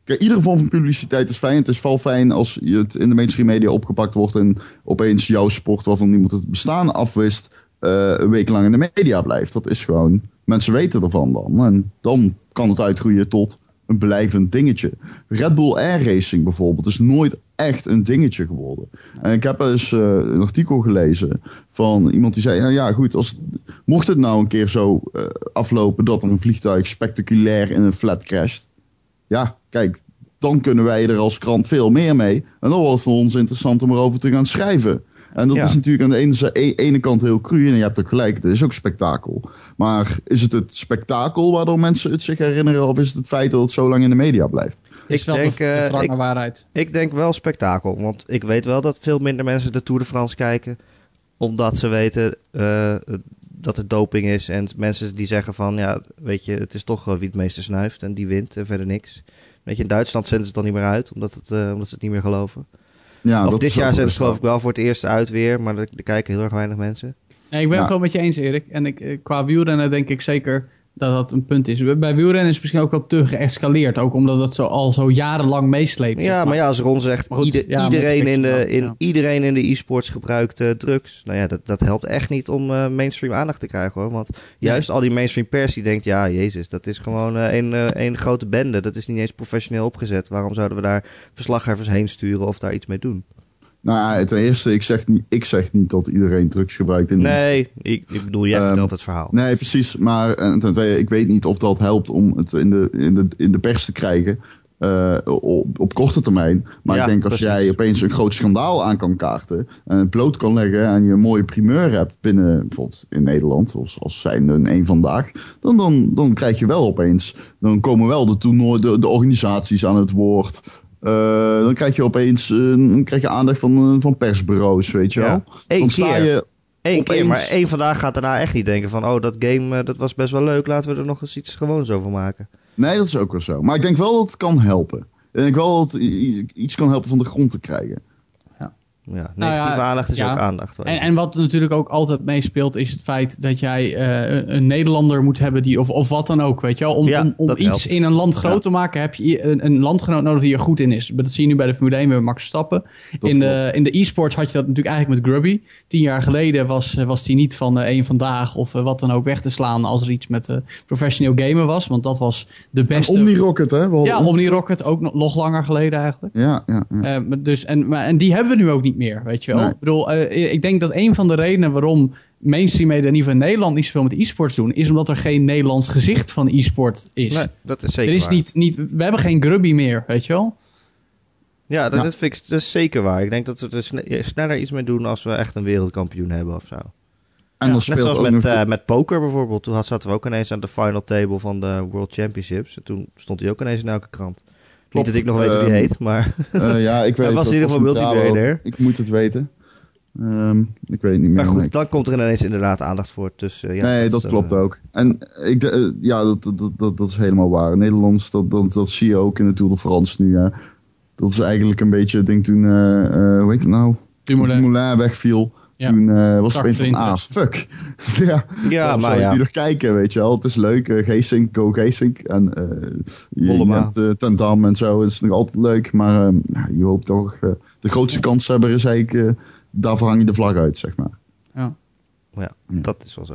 Kijk, iedere vorm van publiciteit is fijn. Het is wel fijn als je het in de mainstream media opgepakt wordt... en opeens jouw sport, waarvan niemand het bestaan afwist... eh, een week lang in de media blijft. Dat is gewoon... Mensen weten ervan dan. En dan kan het uitgroeien tot een blijvend dingetje. Red Bull Air Racing bijvoorbeeld is nooit echt een dingetje geworden. En ik heb eens eh, een artikel gelezen van iemand die zei: Nou ja, goed, als, mocht het nou een keer zo eh, aflopen dat een vliegtuig spectaculair in een flat crasht. Ja, kijk, dan kunnen wij er als krant veel meer mee. En dan wordt het voor ons interessant om erover te gaan schrijven. En dat Ja. is natuurlijk aan de ene, e- ene kant heel cru. En je hebt ook gelijk, het is ook spektakel. Maar is het het spektakel waardoor mensen het zich herinneren? Of is het het feit dat het zo lang in de media blijft? is Ik wel denk, de, de eh, ik- waarheid. Ik denk wel spektakel, want ik weet wel dat veel minder mensen de Tour de France kijken. Omdat ze weten eh, dat het doping is. En mensen die zeggen van, ja, weet je, het is toch wie het meeste snuift en die wint en verder niks. Weet je, in Duitsland zenden ze het dan niet meer uit, omdat, het, eh, omdat ze het niet meer geloven. Ja, of dit jaar zenden ze geloof ik wel voor het eerst uit weer, maar er, er kijken heel erg weinig mensen. Nee, ik ben Ja. het wel met je eens, Erik. En ik, eh, qua wielrennen denk ik zeker dat dat een punt is. Bij wielrennen is het misschien ook wel te geëscaleerd. Ook omdat het zo, al zo jarenlang meesleept. Ja, maar ja, als Ron zegt, Maar goed, ieder- ja, iedereen, in de, in, ja. iedereen in de e-sports gebruikt eh, drugs. Nou ja, dat, dat helpt echt niet om eh, mainstream aandacht te krijgen hoor. Want juist al die mainstream pers die denkt, ja jezus, dat is gewoon eh, een, een grote bende. Dat is niet eens professioneel opgezet. Waarom zouden we daar verslaggevers heen sturen of daar iets mee doen? Nou ja, ten eerste, ik zeg niet, ik zeg niet dat iedereen drugs gebruikt. In Nee, ik, ik bedoel, jij Ehm, vertelt het verhaal. Nee, precies. Maar en ten tweede, ik weet niet of dat helpt om het in de, in de, in de pers te krijgen. eh, op, op korte termijn. Maar Ja, ik denk als precies. jij opeens een groot schandaal aan kan kaarten. En het bloot kan leggen en je een mooie primeur hebt binnen bijvoorbeeld in Nederland. Of als zijn een één vandaag. Dan, dan, dan krijg je wel opeens. Dan komen wel de toernooi, de, de organisaties aan het woord. Eh, dan krijg je opeens dan krijg je aandacht van, eh, van persbureaus, weet je wel. Ja. Eén keer. je Eén opeens- keer, maar één vandaag gaat daarna echt niet denken van... oh, dat game dat was best wel leuk, laten we er nog eens iets gewoons over maken. Nee, dat is ook wel zo. Maar ik denk wel dat het kan helpen. En ik denk wel dat het iets kan helpen van de grond te krijgen. Ja, negatieve Nou ja, aandacht is ja. ook aandacht. En, en wat natuurlijk ook altijd meespeelt, is het feit dat jij eh, een, Nederlander moet hebben die, of, of wat dan ook, weet je wel. Om, Ja, om, om iets helpt. in een land groot Ja. te maken, heb je een, een landgenoot nodig die er goed in is. Dat zie je nu bij de Formule 1 met Max Verstappen. Dat In de, in de e-sports had je dat natuurlijk eigenlijk met Grubby. Tien jaar geleden was, eh, was die niet van eh, één vandaag of wat dan ook weg te slaan als er iets met professioneel gamen was. Want dat was de beste. Omni Rocket, hè? Ja, Omni Rocket, ook nog, nog langer geleden eigenlijk. ja, ja, ja. Eh, dus, en, maar, en die hebben we nu ook niet meer, weet je wel. Nee. Ik bedoel, eh, ik denk dat een van de redenen waarom mainstream media in ieder geval in Nederland niet zoveel met e-sports doen, is omdat er geen Nederlands gezicht van e-sport is. Nee, dat is zeker er is waar. niet, niet, we hebben geen grubby meer, weet je wel. Ja, dat, Ja. Dat, vind ik, dat is zeker waar. Ik denk dat we er sne- sneller iets mee doen als we echt een wereldkampioen hebben of zo. En dan Net zoals met, eh, met poker bijvoorbeeld. Toen had- zaten we ook ineens aan de final table van de World Championships. En toen stond hij ook ineens in elke krant. Niet dat ik nog weet hoe die ehm, heet, maar... eh, ja, ik weet Hij was in ieder geval multimiljonair. Ik moet het weten. Ehm, ik weet het niet meer. Maar nee. goed, dan komt er ineens inderdaad aandacht voor. Dus, eh, ja, nee, dat is, klopt eh, ook. En ik, eh, ja, dat, dat, dat, dat is helemaal waar. Nederlands, dat, dat, dat zie je ook in de Tour de France nu. Ja. Dat is eigenlijk een beetje, ik denk toen, eh, eh, hoe heet het nou? Dumoulin. Dumoulin wegviel. Ja. Toen eh, was het van, ah, interest. fuck. ja, Ja, maar ja. die nog kijken, weet je wel. Het is leuk, eh Geesink, go Geesink. En eh je, eh, Ten Dam en zo, het is nog altijd leuk. Maar eh, ja, je hoopt toch, de grootste kans hebben is eigenlijk, daarvoor hang je de vlag uit, zeg maar. Ja. Ja, Ja. dat is wel zo.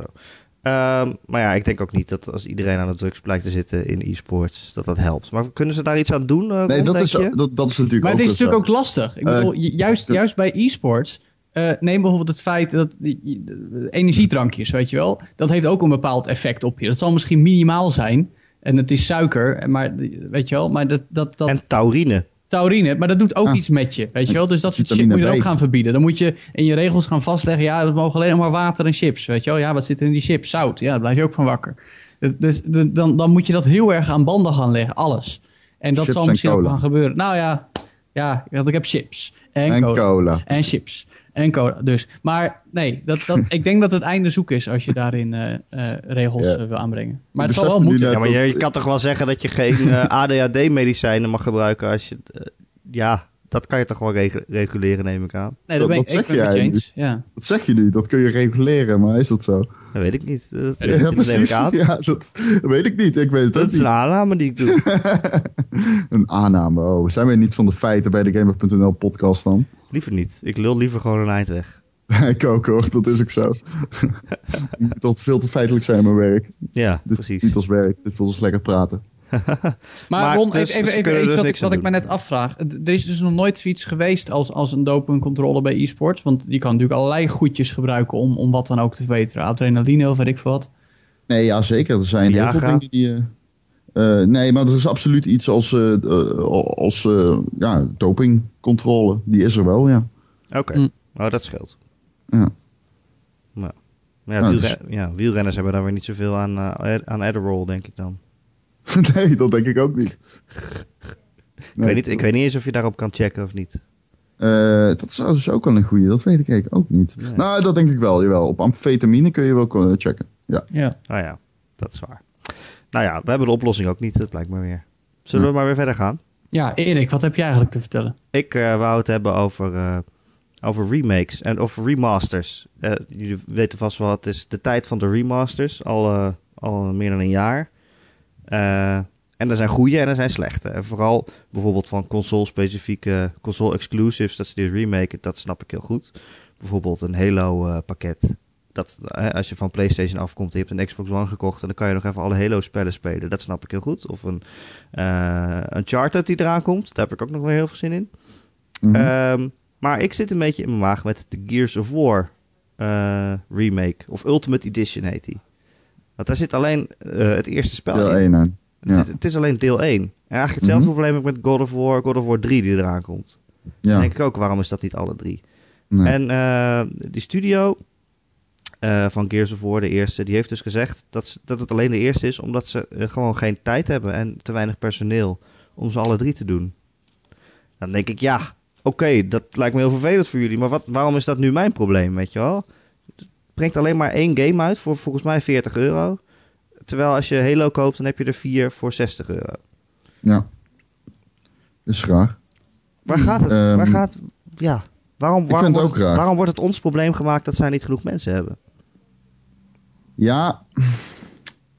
Ehm, maar ja, ik denk ook niet dat als iedereen aan de drugs blijkt te zitten in e-sports, dat dat helpt. Maar kunnen ze daar iets aan doen? eh, Nee, dat is, dat, dat is natuurlijk Maar het is natuurlijk zo. ook lastig. Ik bedoel, ju- juist, juist bij e-sports. Eh, neem bijvoorbeeld het feit dat die- de energiedrankjes, weet je wel. Dat heeft ook een bepaald effect op je. Dat zal misschien minimaal zijn. En het is suiker, maar weet je wel. Maar dat, dat, dat En taurine. taurine, maar dat doet ook Ah. iets met je, weet je wel. Dus dat soort shit Vitamine moet je dan ook gaan verbieden. Dan moet je in je regels gaan vastleggen, ja, het mogen alleen nog maar water en chips, weet je wel. Ja, wat zit er in die chips? Zout, ja, daar blijf je ook van wakker. Dus, dus de- dan, dan moet je dat heel erg aan banden gaan leggen, alles. En dat Chips zal en misschien ook gaan gebeuren. Nou ja, ja, want ik heb chips en, En cola. cola. En chips. En cola. Dus. Maar nee, dat, dat, ik denk dat het einde zoek is als je daarin eh, eh, regels Ja. eh, wil aanbrengen. Maar het zal wel moeten. Ja, maar je, je kan toch wel zeggen dat je geen eh, ADHD-medicijnen mag gebruiken als je... ja, dat kan je toch wel regu- reguleren, neem ik aan. Nee, dat dat- ben ik, dat ik zeg je jij. Ja. Dat zeg je nu, dat kun je reguleren, maar is dat zo? Dat weet ik niet. Dat, Ja, dat neem ik precies. aan. Ja, dat weet ik niet. Ik weet het Dat ook is een niet. aanname die ik doe. Een aanname. Oh, zijn wij niet van de feiten bij de Gamer.nl podcast dan? liever niet. Ik lul liever gewoon een eind weg. ik ook hoor, dat is ook zo. Ik moet altijd veel te feitelijk zijn mijn werk. Ja, Dit precies. niet als werk, dit wil dus lekker praten. Maar, Maar Ron, dus- even, even, iets dus wat, ik, wat ik me net afvraag. Er is dus nog nooit zoiets geweest als, als een dopingcontrole bij e-sports. Want die kan natuurlijk allerlei goedjes gebruiken om, om wat dan ook te verbeteren. Adrenaline of weet ik veel wat. Nee, ja zeker. Er zijn heel veel dingen die... eh, eh, nee, maar er is absoluut iets als, eh, als ja, dopingcontrole. Die is er wel, ja. Oké, Mm. oh, dat scheelt. Ja. Maar ja, Ja, wielren- dus- ja, wielrenners hebben daar weer niet zoveel aan, aan Adderall, denk ik dan. nee, dat denk ik ook niet. Ik, weet niet. ik weet niet eens of je daarop kan checken of niet. Eh, dat is dus ook wel een goeie. Dat weet ik eigenlijk ook niet. Nee. Nou, dat denk ik wel. Jawel. Op amfetamine kun je wel eh, checken. Ja. Ja. Nou ja, dat is waar. Nou ja, we hebben de oplossing ook niet, dat blijkt maar weer. Zullen we maar weer verder gaan? ja, Erik, wat heb je eigenlijk te vertellen? Ik eh, wou het hebben over, eh, over remakes en of remasters. Eh, jullie weten vast wel, het is de tijd van de remasters, al, eh, al meer dan een jaar. Eh, en er zijn goede en er zijn slechte. En vooral bijvoorbeeld van console-specifieke, console-exclusives, dat ze die remaken, dat snap ik heel goed. Bijvoorbeeld een Halo-pakket. dat, eh, als je van PlayStation afkomt en je hebt een Xbox One gekocht, en dan kan je nog even alle Halo-spellen spelen. Dat snap ik heel goed. Of een eh Uncharted die eraan komt, daar heb ik ook nog wel heel veel zin in. Mhm. Ehm, maar ik zit een beetje in mijn maag met de Gears of War remake. Of Ultimate Edition heet die. Want daar zit alleen eh, het eerste spel Deel in. 1 aan. Het, Ja. is, het is alleen deel 1. En eigenlijk hetzelfde probleem heb ik met God of War, God of War 3 die eraan komt. Dan Ja, denk ik ook, waarom is dat niet alle drie? nee. En eh, die studio eh, van Gears of War, de eerste, die heeft dus gezegd dat, ze- dat het alleen de eerste is omdat ze gewoon geen tijd hebben en te weinig personeel om ze alle drie te doen. Dan denk ik, ja, oké, dat lijkt me heel vervelend voor jullie, maar wat, waarom is dat nu mijn probleem, weet je wel? Brengt alleen maar één game uit voor volgens mij 40 euro. Terwijl als je Halo koopt, dan heb je er vier voor 60 euro. ja. Is raar. Waar gaat het? Ehm, waar gaat, ja, waarom, waarom, vind het wordt ook raar. waarom wordt het ons probleem gemaakt dat zij niet genoeg mensen hebben? Ja,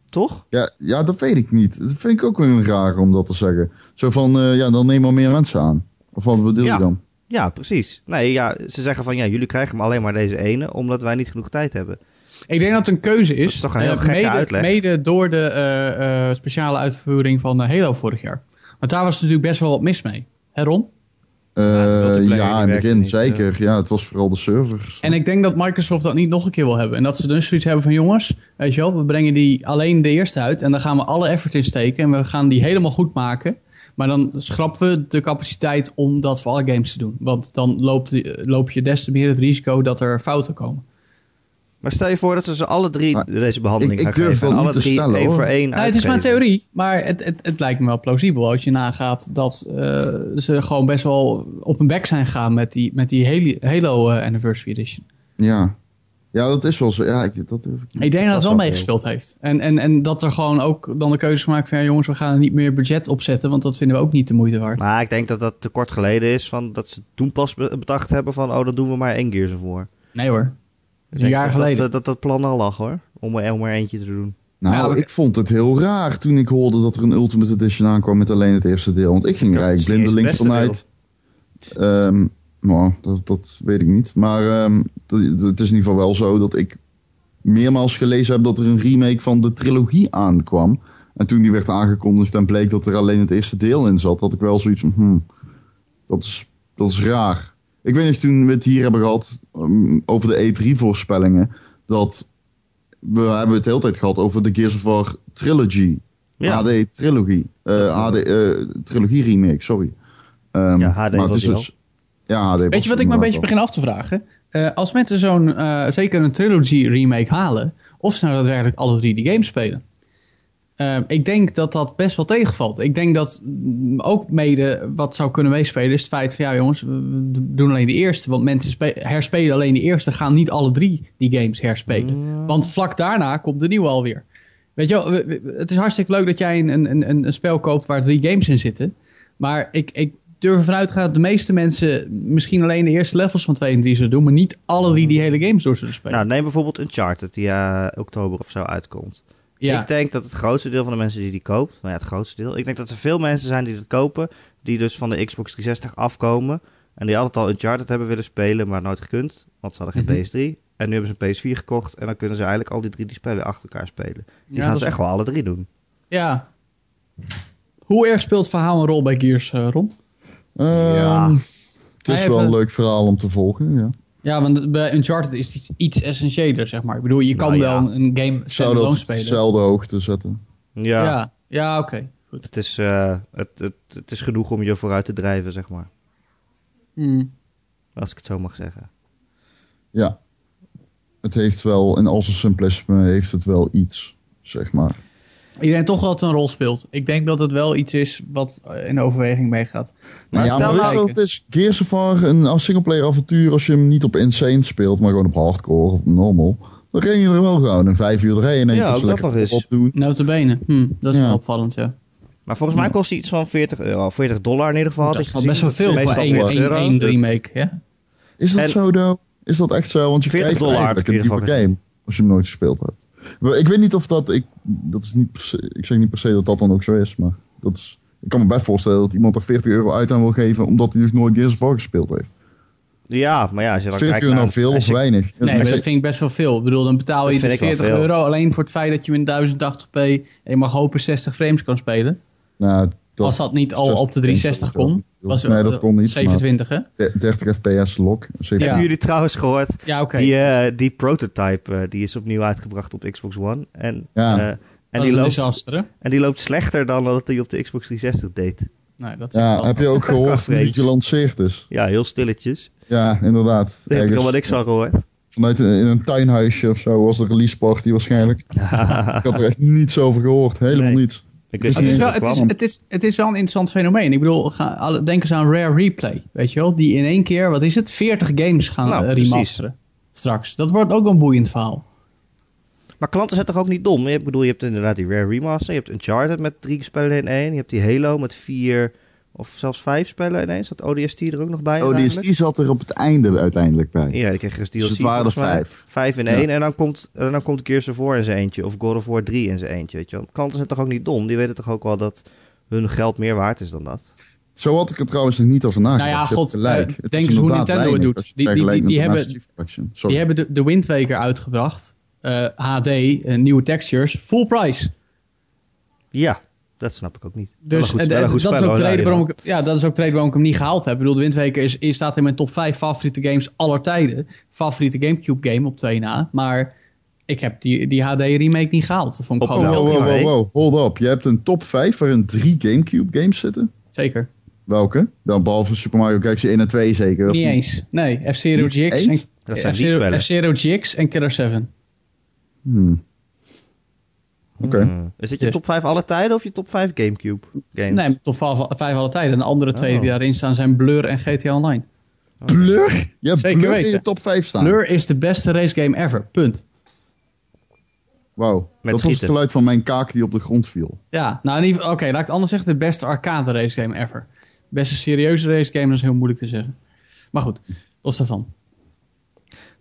Toch? ja, ja, dat weet ik niet. Dat vind ik ook wel een raar om dat te zeggen. Zo van, eh, ja, dan neem maar meer mensen aan. Of wat bedoel Ja. je dan? Ja, precies. Nee, ja, ze zeggen van ja, jullie krijgen maar alleen maar deze ene, omdat wij niet genoeg tijd hebben. Ik denk dat het een keuze is. Dat is toch een heel eh, gekke mede, uitleg. Mede door de eh, eh, speciale uitvoering van Halo vorig jaar. Want daar was natuurlijk best wel wat mis mee. Hè Ron? Eh, multiplayer, ja, in het begin niet, zeker. Ja, het was vooral de servers. En ik denk dat Microsoft dat niet nog een keer wil hebben. En dat ze dus zoiets hebben van jongens, weet je wel, we brengen die alleen de eerste uit. En dan gaan we alle effort in steken. En we gaan die helemaal goed maken. Maar dan schrappen we de capaciteit om dat voor alle games te doen. Want dan loopt, die- loop je des te meer het risico dat er fouten komen. Maar stel je voor dat ze ze alle drie Maar deze behandeling ik- ik gaan durf geven. Alle niet te drie stellen, één hoor. voor één Nou, het is maar theorie, maar het, het, het lijkt me wel plausibel als je nagaat dat eh, ze gewoon best wel op een bek zijn gegaan met die, met die Halo, Halo eh, Anniversary Edition. Ja. Ja, dat is wel zo. Ja, ik, dat ik denk dat het wel meegespeeld heeft. En, en, en dat er gewoon ook dan de keuze gemaakt van ja jongens, we gaan er niet meer budget opzetten, want dat vinden we ook niet de moeite waard. Maar ik denk dat dat te kort geleden is van dat ze toen pas be- bedacht hebben van oh, dan doen we maar één Gears of War. Nee hoor. Ik een jaar dat, geleden. Dat, dat dat plan al lag hoor, om er, om er eentje te doen. Nou, Ja, maar- ik vond het heel raar toen ik hoorde dat er een Ultimate Edition aankwam met alleen het eerste deel. Want ik ging er eigenlijk blindelings vanuit. Ehm nou, dat, dat weet ik niet. Maar ehm, het is in ieder geval wel zo dat ik meermaals gelezen heb dat er een remake van de trilogie aankwam. En toen die werd aangekondigd en bleek dat er alleen het eerste deel in zat, had ik wel zoiets van, hmm, dat, is, dat is raar. Ik weet niet of toen we het hier hebben gehad ehm, over de E3-voorspellingen, dat we hebben het de hele tijd gehad over de Gears of War Trilogy. Ja. HD Trilogie. eh HD, eh, Trilogie remake, sorry. Ehm, Ja, HD maar het is dus, ja, Weet je wat ik me een beetje begin af te vragen? Eh, als mensen zo'n, eh, zeker een trilogy remake halen, of ze nou daadwerkelijk alle drie die games spelen. Eh, ik denk dat dat best wel tegenvalt. Ik denk dat mm, ook mede wat zou kunnen meespelen is het feit van ja jongens, we doen alleen de eerste. Want mensen spe- herspelen alleen de eerste, gaan niet alle drie die games herspelen. Want vlak daarna komt de nieuwe alweer. Weet je wel, we- we- het is hartstikke leuk dat jij een, een, een, een spel koopt waar drie games in zitten. Maar ik, ik durf ervan uit te gaan dat de meeste mensen misschien alleen de eerste levels van 2 en 3 zullen doen, maar niet alle drie die hele games door zullen spelen. Nou, neem bijvoorbeeld Uncharted die eh oktober of zo uitkomt. ja. Ik denk dat het grootste deel van de mensen die die koopt, nou ja, het grootste deel. Ik denk dat er veel mensen zijn die dat kopen, die dus van de Xbox 360 afkomen. En die altijd al Uncharted hebben willen spelen, maar nooit gekund, want ze hadden geen Mhm. PS3. En nu hebben ze een PS4 gekocht en dan kunnen ze eigenlijk al die drie die spellen achter elkaar spelen. Die Ja, gaan ze echt wel alle drie doen. ja. Hoe erg speelt verhaal een rol bij Gears, eh, Ron? Ehm, Ja. Het is wel een leuk verhaal om te volgen, ja. Ja, want bij Uncharted is het iets, iets essentieeler, zeg maar. Ik bedoel, je kan Nou, wel een game standalone dat spelen. dezelfde hoogte zetten. Ja, Ja, ja, oké. Goed. Het, is, eh, het, het, het is genoeg om je vooruit te drijven, zeg maar. Hmm. Als ik het zo mag zeggen. Ja. Het heeft wel, in al zijn simplisme heeft het wel iets, zeg maar. Ik denk toch wel dat het een rol speelt. Ik denk dat het wel iets is wat eh, in overweging meegaat. Maar ja, stel nou- wat het is? Gears of War, een singleplayer avontuur, als je hem niet op insane speelt, maar gewoon op hardcore of op normal, dan ren je er wel gewoon een vijf uur doorheen en Ja, je dat nog eens. opdoen. Notabene. Hm, dat is Ja. wel opvallend, ja. Maar volgens mij kost hij iets van 40 euro. 40 dollar in ieder geval. had dat ik is wel best wel veel voor één, 40 één, euro. één remake, ja? Is dat En- zo, though? Is dat echt zo? Want je 40 krijgt dollar eigenlijk in een ieder geval game, als je hem nooit gespeeld hebt. Ik weet niet of dat, ik, dat is niet per se, ik zeg niet per se dat dat dan ook zo is, maar dat is, ik kan me best voorstellen dat iemand er 40 euro uit aan wil geven, omdat hij dus nooit Gears of War gespeeld heeft. Ja, maar ja, als je dan 40 kijkt euro nou veel of je- weinig? Nee, maar dat vind ik best wel veel. Ik bedoel, dan betaal je Dat de vind ik wel 40 veel. euro alleen voor het feit dat je in 1080p en je mag hopen 60 frames kan spelen. Nou, dat- Als dat niet al 60 op de 360 frames kon. was Was, nee, dat kon niet. 27, hè? maar 30 fps lock. 70. Ja. Hebben jullie trouwens gehoord? Ja, oké. Die, eh, die prototype, eh, die is opnieuw uitgebracht op Xbox One. En Ja. eh, En dat die, is een loopt, disaster, hè? en die loopt slechter dan dat hij op de Xbox 360 deed. Nee, dat is Ja, heb je ook gehoord hoe die gelanceerd is? Ja, heel stilletjes. Ja, inderdaad. Daar heb ik wat niks van gehoord. Vanuit een, in een tuinhuisje of zo was de release party waarschijnlijk. Ik had er echt niets over gehoord. Helemaal Nee. niets. Ik Het is, wel, het, is, het, is, het is wel een interessant fenomeen. Ik bedoel, ga, denk eens aan Rare Replay. Weet je wel? Die in één keer, wat is het, 40 games gaan Nou, eh, precies. remasteren. Straks. Dat wordt ook een boeiend verhaal. Maar klanten zijn toch ook niet dom? Ik bedoel, je hebt inderdaad die Rare Remaster. Je hebt Uncharted met drie spellen in één. Je hebt die Halo met vier of zelfs vijf spellen in één. Zat ODST er ook nog bij? ODST zat er op het einde uiteindelijk bij. Ja, die kreeg DLC. Dus het waren er vijf. Vijf in Ja. één. En dan komt, en dan komt Gears of War in zijn eentje. Of God of War 3 in zijn eentje. Weet je wel. Klanten zijn toch ook niet dom? Die weten toch ook wel dat hun geld meer waard is dan dat? Zo had ik er trouwens nog niet over nagedacht. Nou ja, god, gelijk. eh, Het denk eens hoe Nintendo het doet. Die- die- die- hebben-. Die hebben de, de Wind Waker uitgebracht. eh, HD, eh, nieuwe textures, full price. Ja, dat snap ik ook niet. Dus goed- en, en goed dat, is ook de reden waarom ik, ja, dat is ook de reden waarom ik hem niet gehaald heb. Ik bedoel, de is, is, staat in mijn top 5 favoriete games aller tijden. Favoriete Gamecube game op 2 na. Maar ik heb die, die HD remake niet gehaald. Dat vond ik Op- gewoon Wow, heel wow, wow, hold up. Je hebt een top 5 waarin drie Gamecube games zitten. Zeker. Welke? Dan behalve Super Mario Galaxy 1 en 2 zeker. of Niet eens. Nee, F-Zero GX en, zijn die spellen. F-Zero GX en Killer 7. Hmm. Oké. Hmm. Is dit je Dus- top 5 alle tijden of je top 5 Gamecube games? Nee, top 5 alle tijden. En de andere twee Oh. die daarin staan zijn Blur en GTA Online. Blur? Je hebt Zeker Blur in je top 5 staan. Blur is de beste racegame ever. Punt. Wauw. Dat was het geluid van mijn kaak die op de grond viel. Ja, nou in ieder geval, oké, laat ik het anders zeggen. De beste arcade racegame ever. Beste serieuze racegame, dat is heel moeilijk te zeggen. Maar goed, los daarvan.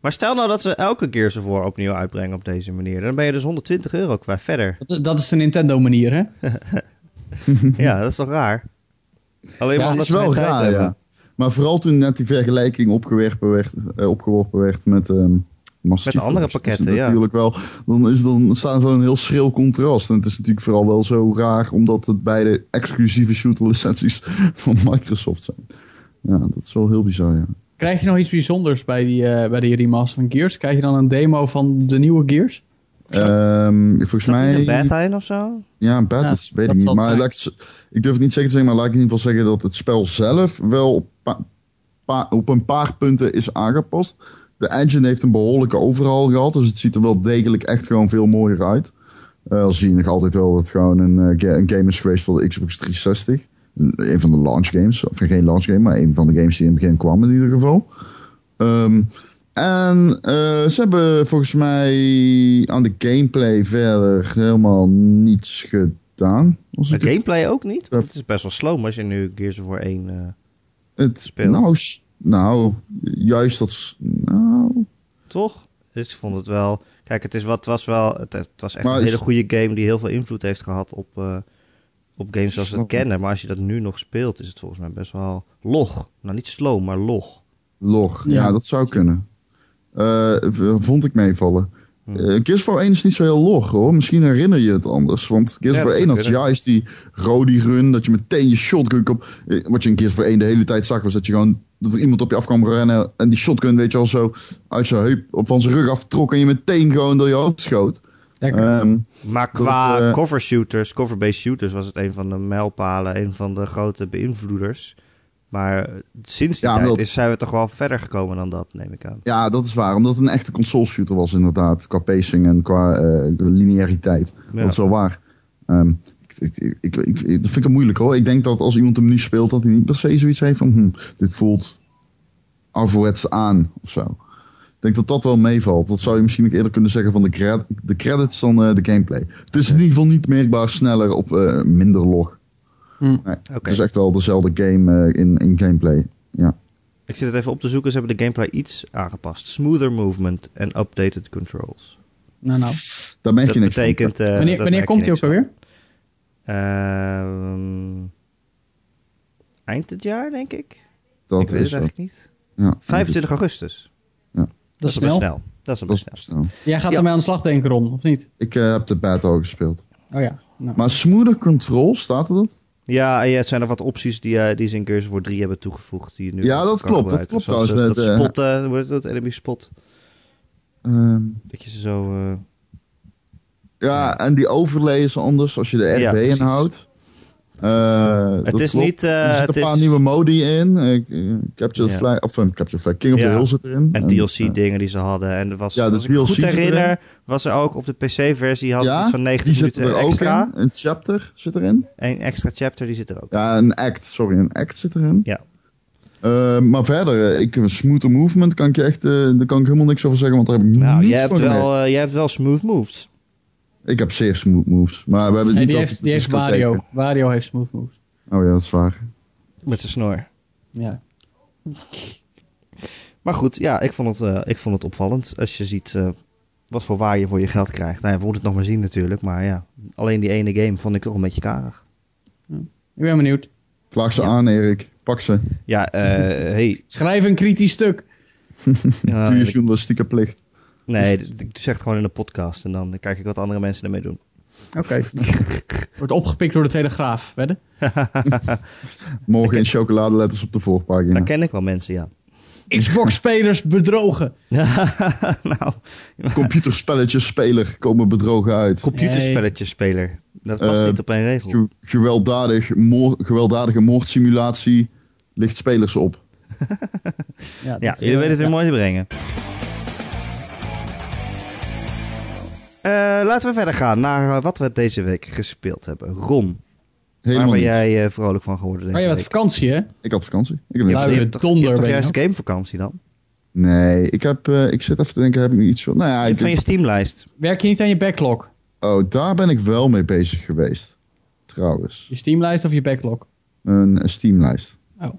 Maar stel nou dat ze elke Gears of War opnieuw uitbrengen op deze manier. Dan ben je dus 120 euro kwijt verder. Dat, dat is de Nintendo manier, hè? ja, dat is toch raar? Alleen Ja, maar Dat omdat is ze wel raar, ja. Maar vooral toen net die vergelijking opgeworpen werd, eh, opgeworpen werd met... Master Met de Chief andere pakketten, ja. Natuurlijk wel. Dan, is, dan staat er een heel schril contrast. En het is natuurlijk vooral wel zo raar, omdat het beide exclusieve shooter licenties van Microsoft zijn. Ja, dat is wel heel bizar, ja. Krijg je nog iets bijzonders bij die, eh, bij die remaster van Gears? Krijg je dan een demo van de nieuwe Gears? Ehm, volgens mij... een beta in of zo? Ja, een beta, Ja, weet dat ik niet. Maar ik, durf het niet zeker te zeggen, maar laat ik in ieder geval zeggen dat het spel zelf wel op, pa- pa- op een paar punten is aangepast. De engine heeft een behoorlijke overhaul gehad, dus het ziet er wel degelijk echt gewoon veel mooier uit. Eh al zie je nog altijd wel dat het gewoon een, eh, ga- een game is geweest voor de Xbox 360. Een van de launch games, of geen launch game, maar een van de games die in het begin kwamen in ieder geval. Ehm, en eh, ze hebben volgens mij aan de gameplay verder helemaal niets gedaan. Als De gameplay ook niet? Want het is best wel slow als je nu Gears of War 1... eh, het speelt. Nou, nou, juist dat. Nou, toch? Dus ik vond het wel... Kijk, het, is wat, het was wel... Het, het was echt Maar een is- hele goede game die heel veel invloed heeft gehad op, eh, op games zoals we het kennen. Maar als je dat nu nog speelt, is het volgens mij best wel log. Nou, niet slow, maar log. log. Ja, Ja. dat zou kunnen. Eh, v- vond ik meevallen. Gears of War 1 is niet zo heel log hoor. Misschien herinner je het anders. Want Gears Ja, of War dat 1 had juist die Rody run. Dat je meteen je shotgun op. eh, Wat je in Gears of War 1 de hele tijd zag. Was dat je gewoon. Dat er iemand op je af kwam rennen. En die shotgun weet je al zo. Uit zijn heup. Of van zijn rug aftrok. En je meteen gewoon door je hoofd schoot. Ehm, Maar Dat, qua eh, cover shooters, cover-based shooters, was het een van de mijlpalen, een van de grote beïnvloeders. Maar sinds die Ja, tijd dat- is, zijn we toch wel verder gekomen dan dat, neem ik aan. Ja, dat is waar. Omdat het een echte console shooter was inderdaad. Qua pacing en qua eh, lineariteit. Ja. Dat is wel waar. Ehm, ik, ik, ik, dat vind ik een moeilijk hoor. Ik denk dat als iemand hem nu speelt, dat hij niet per se zoiets heeft van... Hm, dit voelt ouderwets aan of zo. Ik denk dat dat wel meevalt. Dat zou je misschien ook eerder kunnen zeggen van de, cred- de credits dan eh, de gameplay. Het is in ieder geval niet merkbaar sneller op eh, minder log. Hm. Nee. Het is echt wel dezelfde game eh, in, in gameplay. Ja. Ik zit het even op te zoeken, ze hebben de gameplay iets aangepast. Smoother movement en updated controls. Nou, nou. Daar merk Dat je niks van. betekent... eh, wanneer dat wanneer komt hij ook alweer? Ehm, eind dit jaar, denk ik. Dat ik weet het is dat. eigenlijk niet. Ja, 25 augustus. Dat is best snel. snel. Dat is Dat best is snel. snel. Jij gaat Ja. ermee aan de slag denken, Ron, of niet? Ik eh, heb de beta al gespeeld. Oh ja. Nou. Maar smoother control, staat er dat? Ja, en ja, het zijn er wat opties die, eh, die ze in Gears War 3 hebben toegevoegd. Die je nu Ja, dat klopt, dat klopt trouwens eh, net, dat eh, spotten, hoe heet dat? Enemy spot. Ehm, Dat je ze zo... eh, Ja, en die overlay is anders als je de Ja, RB precies. inhoudt. Eh, Het is klopt. niet, eh, er zitten een paar is- nieuwe modi in. Eh, Capture the. Flag, of Capture Flag, King of the Hill zit erin. En eh, DLC-dingen die ze hadden. En er was, Ja, de als ik me DLC goed zit erin. herinner, was er ook op de PC-versie had ja, van 90 die zit minuten er ook extra. in. Een chapter zit erin. Een extra chapter, die zit er ook. Ja, een act, sorry, een act zit erin. Ja. Eh, maar verder, ik, smoother movement kan ik je echt, eh, daar kan ik helemaal niks over zeggen, want daar heb ik Nou, niets jij hebt, van wel, eh, jij hebt wel smooth moves. Ik heb zeer smooth moves, maar we hebben Nee, niet die heeft, die heeft. Wario. Wario heeft smooth moves. Oh ja, dat is waar. Met zijn snor. Ja. Maar goed, ja, ik vond het, eh, ik vond het opvallend. Als je ziet eh, wat voor waar je voor je geld krijgt. Nou ja, we moeten het nog maar zien natuurlijk. Maar ja, alleen die ene game vond ik toch een beetje karig. Ik ben benieuwd. Klaag ze Ja. aan, Erik. Pak ze. Ja, eh hey. Schrijf een kritisch stuk. ja, Doe je ik- journalistieke plicht. Nee, ik zeg het gewoon in de podcast. En dan kijk ik wat andere mensen ermee doen. Oké. Wordt opgepikt door de Telegraaf, wedden? Morgen in chocoladeletters op de voorpagina. Dan ken ik wel mensen, ja. Xbox-spelers bedrogen. nou, Computerspelletjes speler komen bedrogen uit. computerspelletjesspeler. Dat past Eh, niet op één regel. Ge- gewelddadig, moor- gewelddadige moordsimulatie ligt spelers op. Ja, dat, jullie eh, weten het weer ja. mooi te brengen. Laten we verder gaan naar eh, wat we deze week gespeeld hebben. Ron, Helemaal waar ben jij eh, vrolijk van geworden Oh, deze je hebt week? vakantie, hè? Ik had vakantie. Ik heb Je Luie je hebt toch, je donder hebt toch je juist gamevakantie dan? Nee, ik, heb, eh, ik zit even te denken, heb ik nu iets van... Nou ja, Je ik van je Steamlijst. Werk je niet aan je backlog? Oh, daar ben ik wel mee bezig geweest. Trouwens. Je Steamlijst of je backlog? Een, een Steamlijst. Oh.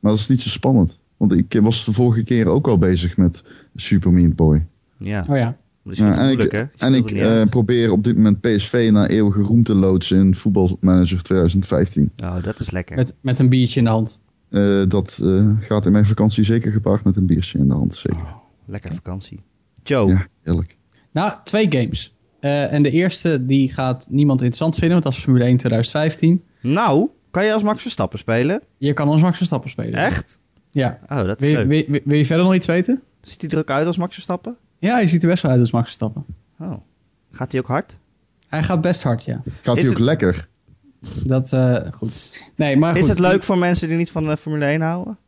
Maar dat is niet zo spannend. Want ik was de vorige keer ook al bezig met Super Meat Boy. Ja, Oh ja. Dat is en moeilijk ik, hè? En eh, probeer op dit moment PSV naar eeuwige roem te loodsen in Voetbalmanager 2015. Oh, dat is lekker. Met, met een biertje in de hand. Eh, dat eh, gaat in mijn vakantie zeker gepaard met een biertje in de hand. Zeker. Lekker vakantie. Joe, Ja, heerlijk. Nou, twee games. Eh, en de eerste die gaat niemand interessant vinden, want dat is Formule 1 2015. nou, kan je als Max Verstappen spelen? Je kan als Max Verstappen spelen. Echt? Ja. Oh, dat is Wil, leuk. wil, wil, wil je verder nog iets weten? Ziet hij er ook uit als Max Verstappen? Ja, hij ziet er best wel uit als Max Verstappen. Oh. Gaat hij ook hard? Hij gaat best hard, ja. Gaat Is hij ook het- lekker? Dat, eh, goed. Nee, maar Is goed. het leuk voor mensen die niet van de Formule 1 houden?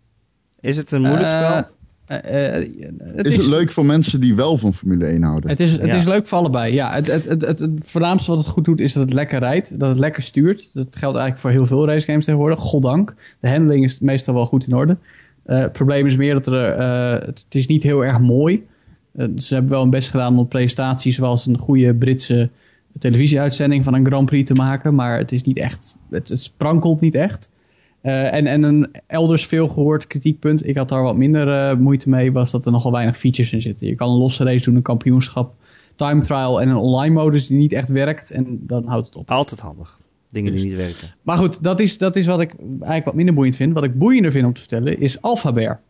Is het een moeilijk Eh, spel? eh, eh, het Is het leuk voor mensen die wel van Formule 1 houden? Het is, het Ja. is leuk voor allebei. Ja, het, het, het, het, het voornaamste wat het goed doet is dat het lekker rijdt. Dat het lekker stuurt. Dat geldt eigenlijk voor heel veel racegames tegenwoordig. Goddank. De handling is meestal wel goed in orde. Eh, het probleem is meer dat er... eh, het, het is niet heel erg mooi. Eh, ze hebben wel hun best gedaan om presentaties zoals een goede Britse televisieuitzending van een Grand Prix te maken. Maar het is niet echt... Het, het sprankelt niet echt. Eh, en, en een elders veel gehoord kritiekpunt, ik had daar wat minder eh, moeite mee, was dat er nogal weinig features in zitten. Je kan een losse race doen, een kampioenschap, time trial en een online modus die niet echt werkt en dan houdt het op. Altijd handig. Dingen die niet werken. Maar goed, dat is, dat is wat ik eigenlijk wat minder boeiend vind. Wat ik boeiender vind om te vertellen is Alphabear.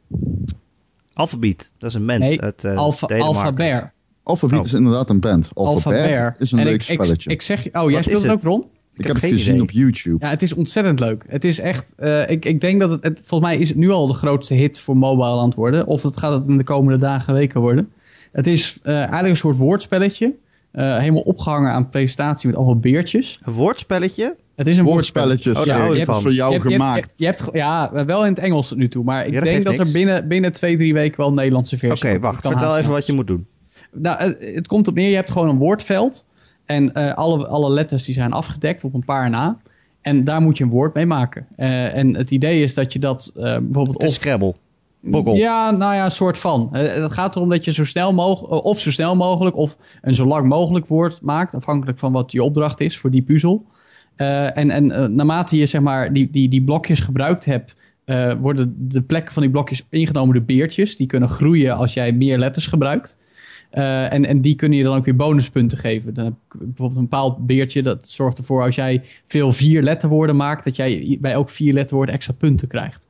Alphabet, dat is een mens Nee, uit uh, Alpha, Alphabear. Alphabet Oh. is inderdaad een band. Alphabet Alphabear. is een En leuk ik, ik, spelletje. ik zeg, oh, jij speelt het ook? Ron? Ik, heb heb het gezien idee. op YouTube. Ja, het is ontzettend leuk. Het is echt, eh, ik, ik denk dat het, het, volgens mij is het nu al de grootste hit voor mobile aan het worden. Of het gaat het in de komende dagen en weken worden. Het is eh, eigenlijk een soort woordspelletje. Eh, helemaal opgehangen aan presentatie met allemaal beertjes. Een woordspelletje? Het is een woordspelletje. Woordspelletjes. Oh, ja, hou ik dat is van. voor jou Je hebt- gemaakt. Je hebt, je hebt, ja, wel in het Engels tot nu toe. Maar ik Ja, dat denk dat er binnen, binnen twee, drie weken wel een Nederlandse Oké, versie komt. wacht. Vertel even wat je moet doen. nou, het komt op neer, je hebt gewoon een woordveld. En eh, alle, alle letters die zijn afgedekt op een paar na. En daar moet je een woord mee maken. Eh, en het idee is dat je dat bijvoorbeeld... Het is of- Scrabble. Ja, nou ja, een soort van. Eh, het gaat erom dat je zo snel mogelijk, of zo snel mogelijk, of een zo lang mogelijk woord maakt. Afhankelijk van wat je opdracht is voor die puzzel. Eh, en en eh, naarmate je zeg maar, die, die, die blokjes gebruikt hebt, eh, worden de plekken van die blokjes ingenomen door beertjes. Die kunnen groeien als jij meer letters gebruikt. Eh, en, en die kunnen je dan ook weer bonuspunten geven. Dan heb bijvoorbeeld een bepaald beertje dat zorgt ervoor als jij veel vier letterwoorden maakt, dat jij bij elk vier letterwoord extra punten krijgt.